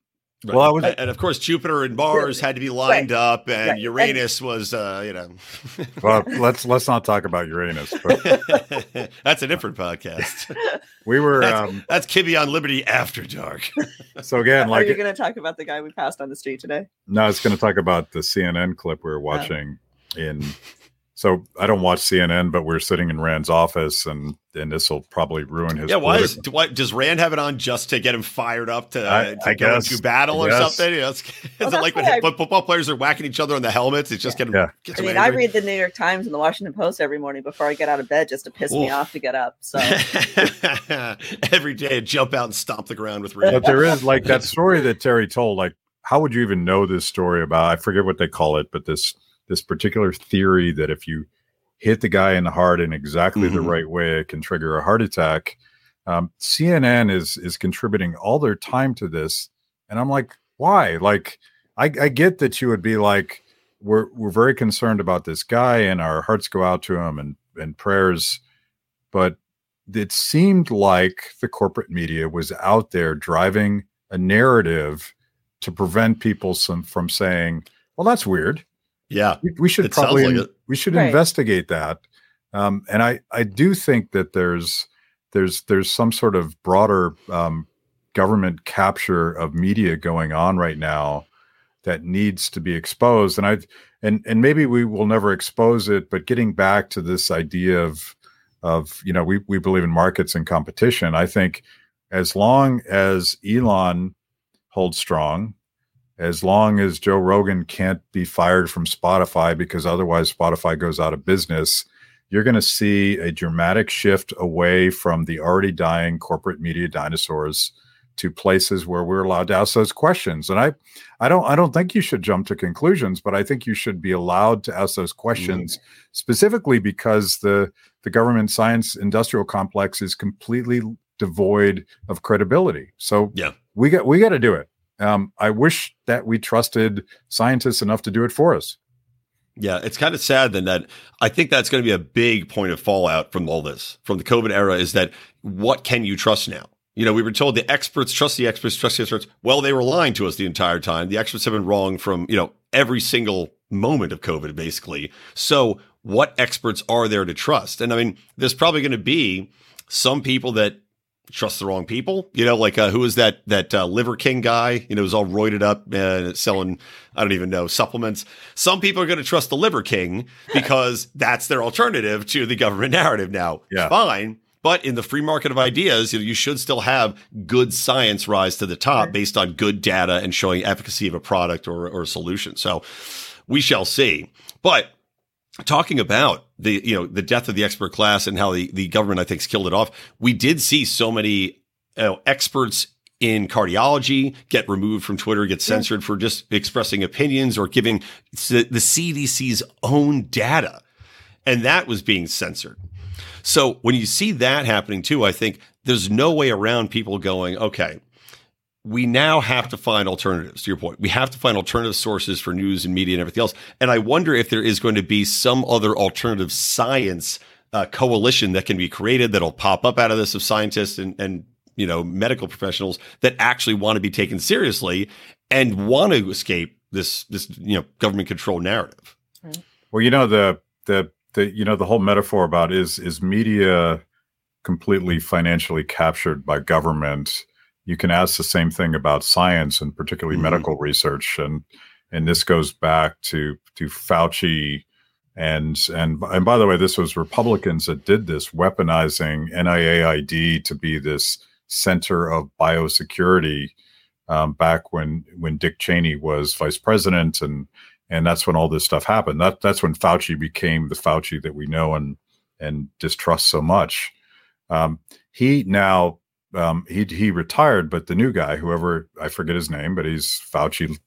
Right. Well, I was- and of course Jupiter and Mars had to be lined Right. up, and Right. Uranus was, uh, you know, Well, let's let's not talk about Uranus. But that's a different podcast. we were That's, um, that's Kibbe on Liberty after dark. so again, Are like you going to talk about the guy we passed on the street today? No, I was going to talk about the CNN clip we were watching in. So I don't watch CNN, but we're sitting in Rand's office, and and this will probably ruin his. yeah, why is political- do, why, does Rand have it on just to get him fired up to, uh, I- to I go guess. into battle or something? You know, it's, Well, is it like that's when I- football players are whacking each other on the helmets? It's just getting Yeah. gets I him mean, I read the New York Times and the Washington Post every morning before I get out of bed just to piss me off to get up. So Every day, I'd jump out and stomp the ground with Rand. But there is like that story that Terry told. Like, how would you even know this story about? I forget what they call it, but this this particular theory that if you hit the guy in the heart in exactly the Mhm. right way, it can trigger a heart attack. Um, CNN is is contributing all their time to this, and I'm like, why? Like, I, I get that you would be like, we're we're very concerned about this guy, and our hearts go out to him, and and prayers, but it seemed like the corporate media was out there driving a narrative to prevent people some, from saying, "Well, that's weird. Yeah, We, we should It probably like in- we should Right. investigate that." Um, and I I do think that there's there's there's some sort of broader um, government capture of media going on right now that needs to be exposed. And I and and maybe we will never expose it, but getting back to this idea of of you know we we believe in markets and competition. I think as long as Elon holds strong, as long as Joe Rogan can't be fired from Spotify because otherwise Spotify goes out of business, you're going to see a dramatic shift away from the already dying corporate media dinosaurs to places where we're allowed to ask those questions. And I, I don't, I don't think you should jump to conclusions, but I think you should be allowed to ask those questions mm-hmm. specifically because the the government science industrial complex is completely devoid of credibility. So Yeah. we got we got to do it. Um, I wish that we trusted scientists enough to do it for us. Yeah, it's kind of sad then that I think that's going to be a big point of fallout from all this, from the COVID era, is that what can you trust now? You know, we were told the experts trust the experts, trust the experts. Well, they were lying to us the entire time. The experts have been wrong from, you know, every single moment of COVID, basically. So, what experts are there to trust? And I mean, there's probably going to be some people that trust the wrong people. You know, like uh, who is that that uh, Liver King guy? You know, who's all roided up and selling I don't even know supplements. Some people are going to trust the Liver King because that's their alternative to the government narrative. Now, Yeah. fine. But in the free market of ideas, you, know, you should still have good science rise to the top based on good data and showing efficacy of a product or, or a solution. So we shall see. But talking about the you know the death of the expert class and how the, the government I think's killed it off, we did see so many you know, experts in cardiology get removed from Twitter, get censored for just expressing opinions or giving the, the CDC's own data, and that was being censored. So when you see that happening too, I think there's no way around people going, okay, we now have to find alternatives to your point. We have to find alternative sources for news and media and everything else. And I wonder if there is going to be some other alternative science uh, coalition that can be created that'll pop up out of this of scientists and, and you know medical professionals that actually want to be taken seriously and want to escape this this you know government control narrative. Well, you know the the the you know the whole metaphor about is is media completely financially captured by government. You can ask the same thing about science and particularly Mhm. medical research, and and this goes back to to Fauci and and and by the way, this was Republicans that did this, weaponizing NIAID to be this center of biosecurity um, back when when Dick Cheney was vice president and and that's when all this stuff happened. That that's when Fauci became the Fauci that we know and and distrust so much. Um, he now um, he he retired, but the new guy, whoever I forget his name, but he's Fauci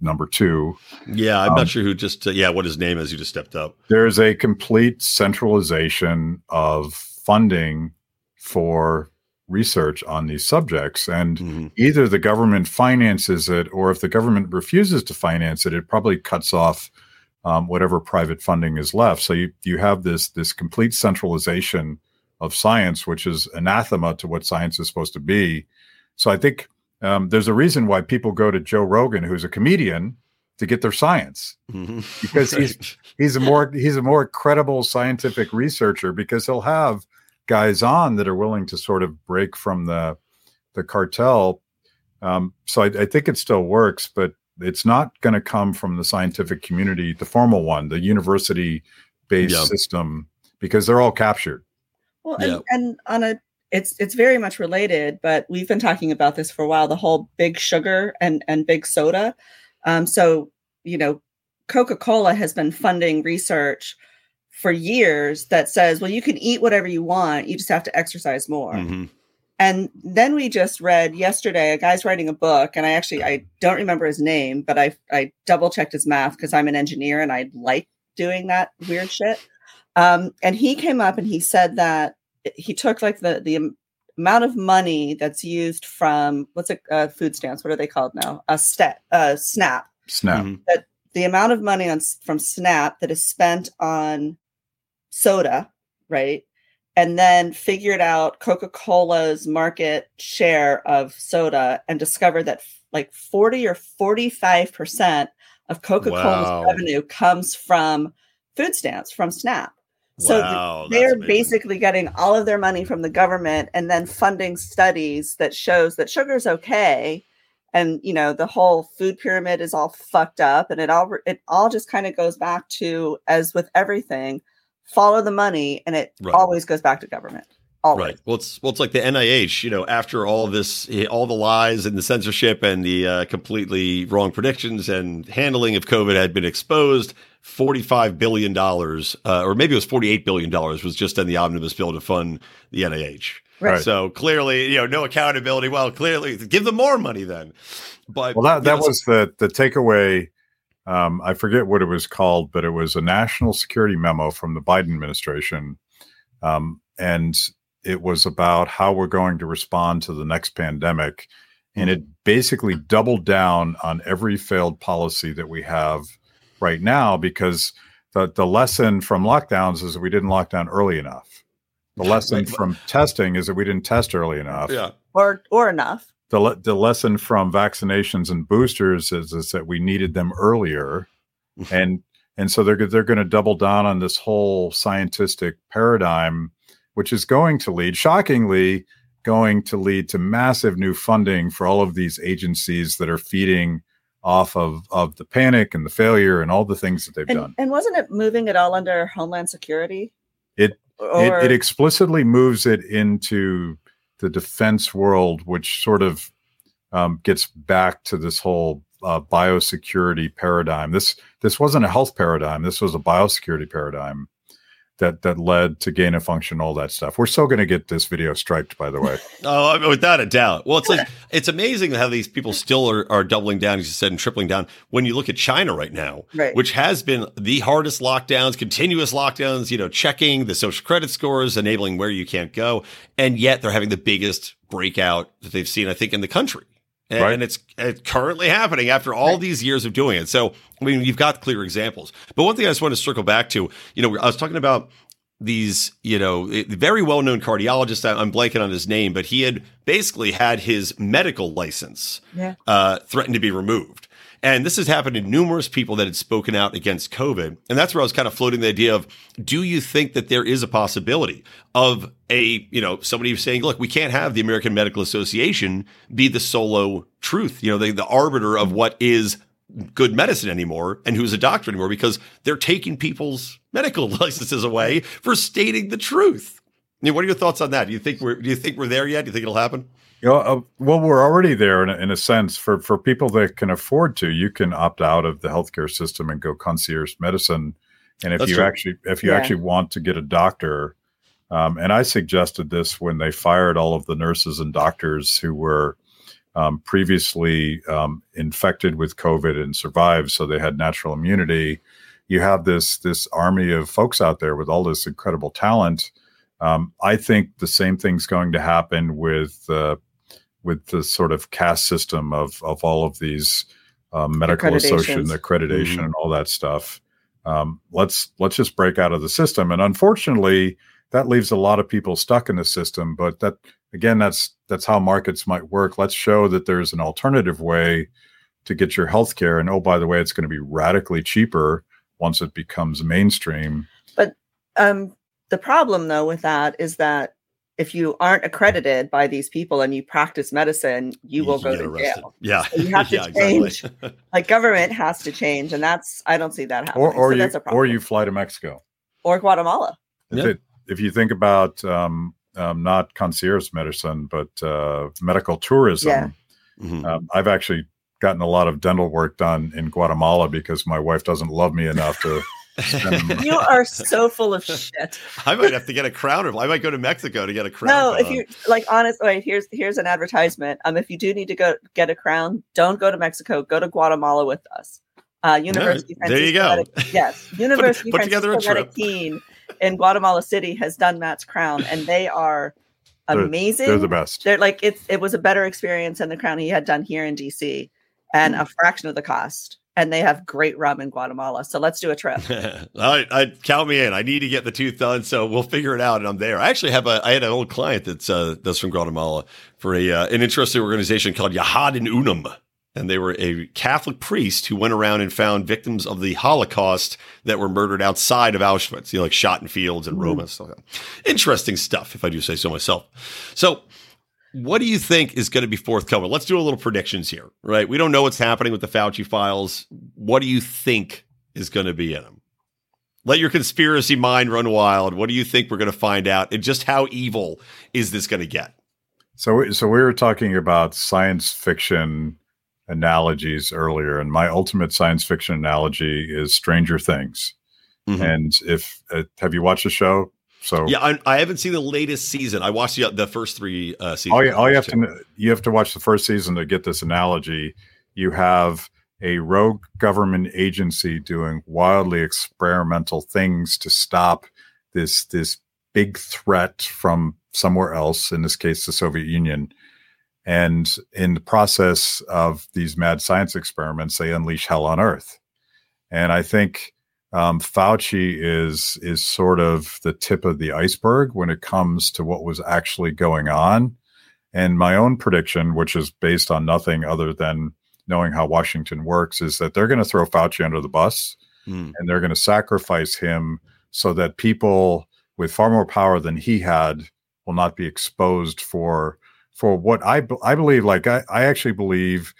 number two. Yeah, I'm Um, not sure who just uh, yeah what his name is. Who just stepped up. There is a complete centralization of funding for research on these subjects, and Mhm. either the government finances it or if the government refuses to finance it it probably cuts off um, whatever private funding is left. So you you have this this complete centralization of science, which is anathema to what science is supposed to be. So I think um, there's a reason why people go to Joe Rogan, who's a comedian, to get their science Mhm. because he's he's a more he's a more credible scientific researcher because he'll have guys on that are willing to sort of break from the the cartel. Um, so I, I think it still works, but it's not going to come from the scientific community, the formal one, the university based Yeah. system, because they're all captured. Well, Yeah. and, and on a it's it's very much related, but we've been talking about this for a while. The whole big sugar and and big soda. Um, so you know, Coca Cola has been funding research for years that says, well, you can eat whatever you want, you just have to exercise more. Mhm. And then we just read yesterday a guy's writing a book, and I actually I don't remember his name, but I I double checked his math because I'm an engineer and I like doing that weird shit. Um, and he came up and he said that he took like the the amount of money that's used from what's it uh, food stamps what are they called now a step uh, snap Snap. Mhm. the amount of money on from snap that is spent on soda right and then figured out coca-cola's market share of soda and discovered that f- like 40 or 45 percent of coca-cola's Wow. revenue comes from food stamps from snap so th- Wow, that's they're basically getting all of their money from the government and then funding studies that shows that sugar's okay. And you know the whole food pyramid is all fucked up and it all it all just kind of goes back to as with everything follow the money and it Right. always goes back to government always Right. Well, it's well, it's like the NIH. You know, after all of this, eh, all the lies and the censorship and the uh, completely wrong predictions and handling of COVID had been exposed. Forty-five billion dollars, uh, or maybe it was forty-eight billion dollars, was just in the omnibus bill to fund the NIH. Right. So clearly, you know, no accountability. Well, clearly, give them more money then. But Well, that, that know, was the the takeaway. Um, I forget what it was called, but it was a national security memo from the Biden administration, um, and it was about how we're going to respond to the next pandemic, and it mm-hmm. basically doubled down on every failed policy that we have right now because the the lesson from lockdowns is that we didn't lock down early enough. The lesson Right. from testing is that we didn't test early enough yeah. or or enough the le- the lesson from vaccinations and boosters is, is that we needed them earlier, and and so they're they're going to double down on this whole scientific paradigm, which is going to lead, shockingly, going to lead to massive new funding for all of these agencies that are feeding off of of the panic and the failure and all the things that they've and, done. and wasn't it moving it all under homeland security It- or it, it explicitly moves it into the defense world, which sort of um, gets back to this whole uh, biosecurity paradigm. This this wasn't a health paradigm. This was a biosecurity paradigm that that led to gain of function, all that stuff. We're still going to get this video striped, by the way. Oh, I mean, without a doubt. Well, it's like it's amazing how these people still are, are doubling down, as you said, and tripling down. When you look at China right now, Right. which has been the hardest lockdowns, continuous lockdowns, you know, checking the social credit scores, enabling where you can't go, and yet they're having the biggest breakout that they've seen, I think, in the country. And, Right. it's, it's currently happening after all Right. these years of doing it. So, I mean, you've got clear examples. But one thing I just want to circle back to, you know, I was talking about these, you know, very well known cardiologist. I'm blanking on his name, but he had basically had his medical license Yeah. uh, threatened to be removed. And this has happened to numerous people that had spoken out against COVID. And that's where I was kind of floating the idea of do you think that there is a possibility of a, you know, somebody saying, look, we can't have the American Medical Association be the solo truth, you know, the, the arbiter of what is good medicine anymore and who's a doctor anymore because they're taking people's medical licenses away for stating the truth. I mean, what are your thoughts on that? Do you think we're do you think we're there yet? Do you think it'll happen? You know, uh, well, we're already there in a, in a sense. For for people that can afford to, you can opt out of the healthcare system and go concierge medicine. And if That's you true. actually if you Yeah. actually want to get a doctor, um, and I suggested this when they fired all of the nurses and doctors who were um, previously um, infected with COVID and survived, so they had natural immunity. You have this this army of folks out there with all this incredible talent. Um, I think the same thing's going to happen with uh, with the sort of caste system of of all of these um, medical association Accreditations. accreditation Mhm. and all that stuff. Um, let's let's just break out of the system. And unfortunately, that leaves a lot of people stuck in the system. But that again, that's that's how markets might work. Let's show that there's an alternative way to get your health care. And oh, by the way, it's going to be radically cheaper once it becomes mainstream. But um, the problem, though, with that is that if you aren't accredited by these people and you practice medicine, you will go to arrested. jail. Yeah. So you have to yeah, change. exactly. Like government has to change, and that's I don't see that happening. Or or so you that's a problem. or you fly to Mexico. or Guatemala. If, Yeah. it, if you think about um, um, not concierge medicine, but uh, medical tourism, Yeah. Mhm. um, I've actually gotten a lot of dental work done in Guatemala because my wife doesn't love me enough to. Spend- You are so full of shit. I might have to get a crown. Or I might go to Mexico to get a crown. No, put if you like honest wait, here's here's an advertisement. Um if you do need to go get a crown, don't go to Mexico, go to Guatemala with us. Uh University there you go. Medi- yes. University put together a Francisco trip. Marroquín in Guatemala City has done Matt's crown and they are They're- amazing. They're the best. They're like it's it was a better experience than the crown he had done here in DC and Hmm. a fraction of the cost. And they have great rum in Guatemala. So let's do a trip. I, I count me in. I need to get the tooth done, so we'll figure it out. And I'm there. I actually have a. I had an old client that's uh, that's from Guatemala for a uh, an interesting organization called Yahad in Unum, and they were a Catholic priest who went around and found victims of the Holocaust that were murdered outside of Auschwitz, you know, like shot in fields and Roma and stuff. like. Interesting stuff, if I do say so myself. So. What do you think is going to be forthcoming? Let's do a little predictions here, right? We don't know what's happening with the Fauci files. What do you think is going to be in them? Let your conspiracy mind run wild. What do you think we're going to find out? And just how evil is this going to get? So, so we were talking about science fiction analogies earlier, and my ultimate science fiction analogy is Stranger Things. Mhm. And if uh, have you watched the show? So Yeah, I, I haven't seen the latest season. I watched the, the first three uh, seasons. all you, all you have to you have to watch the first season to get this analogy. You have a rogue government agency doing wildly experimental things to stop this this big threat from somewhere else, in this case, the Soviet Union. And in the process of these mad science experiments, they unleash hell on Earth. And I think um, Fauci is is sort of the tip of the iceberg when it comes to what was actually going on. And my own prediction, which is based on nothing other than knowing how Washington works, is that they're going to throw Fauci under the bus Hmm. and they're going to sacrifice him so that people with far more power than he had will not be exposed for for what I I believe. Like I, I actually believe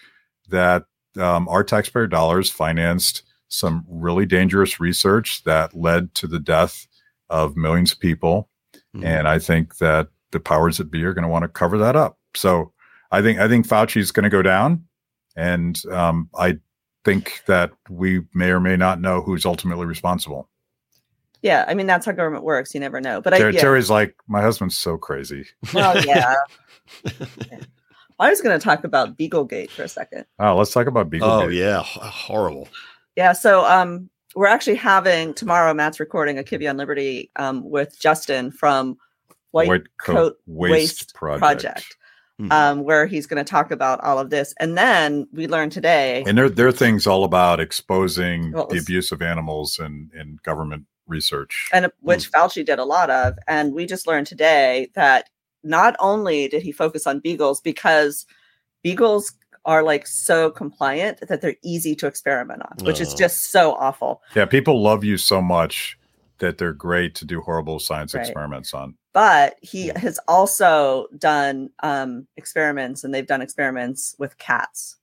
that um, our taxpayer dollars financed some really dangerous research that led to the death of millions of people, Mhm. and I think that the powers that be are going to want to cover that up. So I think I think Fauci's going to go down, and um, I think that we may or may not know who's ultimately responsible. Yeah, I mean that's how government works. You never know. But I yeah. Terry's like, my husband's so crazy. Well, yeah. I was going to talk about Beaglegate for a second. Oh, let's talk about Beagle. Oh yeah, horrible. Yeah, so um, we're actually having tomorrow. Matt's recording a Kibbe on Liberty um, with Justin from White, Coat, Waste, Project, Mhm. um, where he's going to talk about all of this. And then we learned today. And their their thing's all about exposing Well, the abuse of animals and, in government research. and which Fauci did a lot of. And we just learned today that not only did he focus on beagles because beagles are like so compliant that they're easy to experiment on, which is Oh. just so awful. Yeah, people love you so much that they're great to do horrible science Right. experiments on. But he has also done um, experiments, and they've done experiments with cats,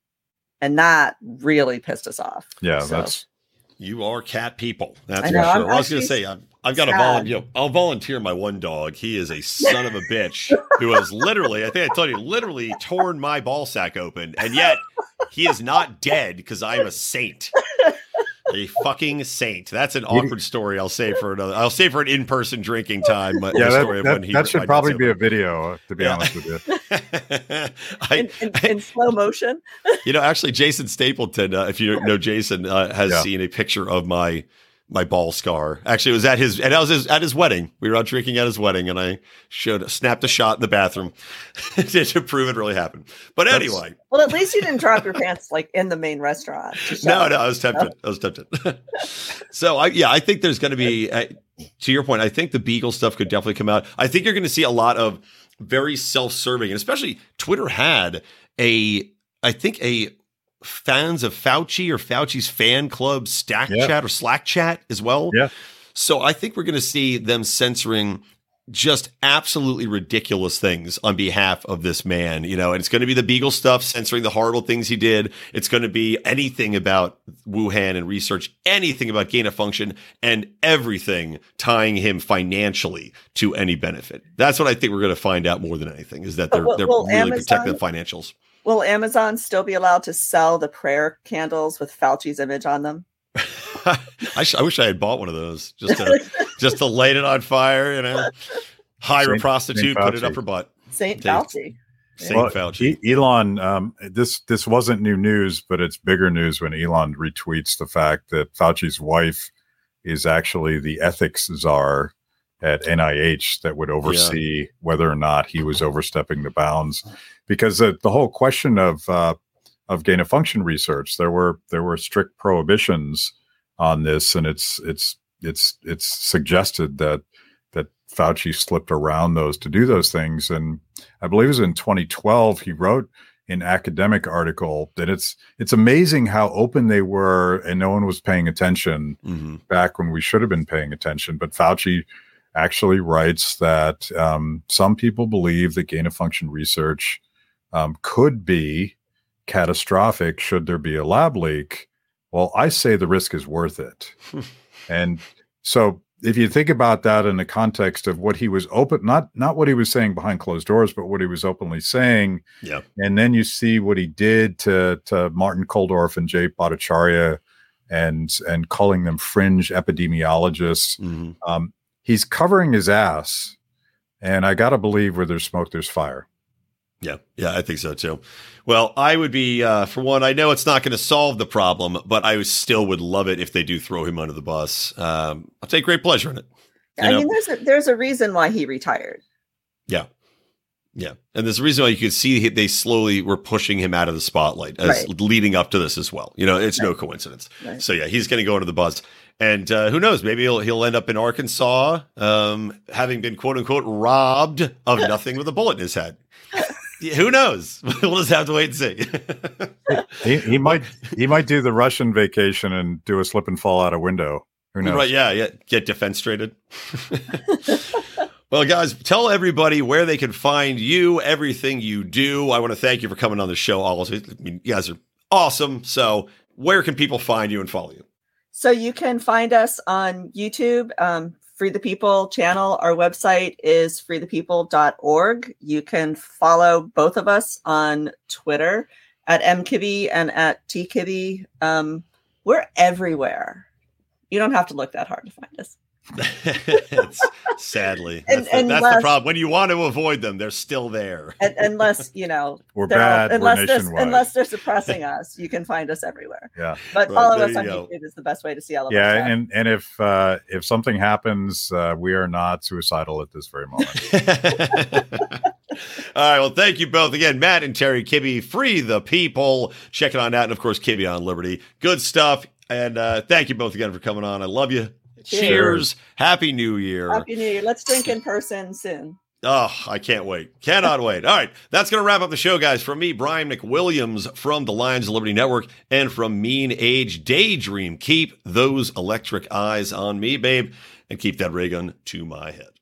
and that really pissed us off. Yeah, So- that's You are cat people. That's I for sure. I'm Well, I was going to say, I've, I've got a volunteer. Know, I'll volunteer my one dog. He is a son of a bitch who has literally, I think I told you, literally torn my ball sack open, and yet he is not dead because I am a saint. A fucking saint. That's an awkward story. I'll save for another. I'll save for an in-person drinking time. But yeah, the that, story of that, he that should my probably be a video, uh, to be Yeah. honest with you. I, in, in, in slow motion. you know, actually, Jason Stapleton, uh, if you know Jason, uh, has Yeah. seen a picture of my my ball scar. Actually, it was at his and I was his, at his wedding. We were out drinking at his wedding, and I showed snapped a shot in the bathroom to prove it really happened. But That's- anyway, Well, at least you didn't drop your pants like in the main restaurant. no, no, I was tempted. I was tempted. so I yeah, I think there's going to be uh, to your point. I think the Beagle stuff could definitely come out. I think you're going to see a lot of very self-serving, and especially Twitter had a I think a fans of Fauci or Fauci's fan club stack Yeah. chat or Slack chat as well. Yeah. So I think we're going to see them censoring just absolutely ridiculous things on behalf of this man, you know, and it's going to be the Beagle stuff, censoring the horrible things he did. It's going to be anything about Wuhan and research, anything about gain of function, and everything tying him financially to any benefit. That's what I think we're going to find out more than anything is that oh, they're, will- they're will really protecting the financials. Will Amazon still be allowed to sell the prayer candles with Fauci's image on them? I, sh- I wish I had bought one of those just to just to light it on fire, you know. Hire a prostitute, Saint put it up her butt. Saint Thanks. Fauci. Saint Well, Fauci. E- Elon, um, this this wasn't new news, but it's bigger news when Elon retweets the fact that Fauci's wife is actually the ethics czar at NIH that would oversee whether or not he was overstepping the bounds. Because the, the whole question of uh, of gain of function research, there were there were strict prohibitions on this, and it's it's it's it's suggested that that Fauci slipped around those to do those things, and I believe it was in 2012 he wrote an academic article that it's it's amazing how open they were and no one was paying attention Mhm. back when we should have been paying attention. But Fauci actually writes that um, some people believe that gain of function research um, could be catastrophic should there be a lab leak. Well, I say the risk is worth it. and so if you think about that in the context of what he was open not not what he was saying behind closed doors but what he was openly saying Yeah. and then you see what he did to to Martin Kulldorff and Jay Bhattacharya and and calling them fringe epidemiologists Mhm. um, he's covering his ass and I got to believe where there's smoke there's fire Yeah, yeah, I think so too. Well, I would be uh, for one. I know it's not going to solve the problem, but I still would love it if they do throw him under the bus. Um, I'll take great pleasure in it. I know? mean, there's a, there's a reason why he retired. Yeah, yeah, and there's a reason why you could see they slowly were pushing him out of the spotlight as Right. leading up to this as well. You know, it's no coincidence. Right. So yeah, he's going to go under the buzz. and uh, who knows? Maybe he'll he'll end up in Arkansas, um, having been quote unquote robbed of nothing with a bullet in his head. Who knows? we'll just have to wait and see. he, he might he might do the Russian vacation and do a slip and fall out a window who knows Right? Yeah, yeah. Get defenestrated. Well, guys, tell everybody where they can find you, everything you do. I want to thank you for coming on the show. I mean, you guys are awesome. So, where can people find you and follow you? So you can find us on YouTube, um, Free the People channel. Our website is freethepeople.org. You can follow both of us on Twitter at mkibbe and at tkibbe. Um, we're everywhere. You don't have to look that hard to find us. It's- sadly, And- that's, the, that's the problem. When you want to avoid them, they're still there. Un- unless you know we're bad unless we're they're unless they're suppressing us, you can find us everywhere. yeah But Right, follow us on go. YouTube is the best way to see all of yeah stuff. and and if uh if something happens uh we are not suicidal at this very moment All right. Well, thank you both again, Matt and Terry Kibbe. Free the people. Check it on out. And of course, Kibbe on Liberty. Good stuff. And uh, thank you both again for coming on. I love you. Cheers. Cheers. Happy New Year. Happy New Year. Let's drink in person soon. Oh, I can't wait. Cannot wait. All right. That's going to wrap up the show, guys. From me, Brian McWilliams from the Lions of Liberty Network and from Moonage Daydream. Keep those electric eyes on me, babe, and keep that ray gun to my head.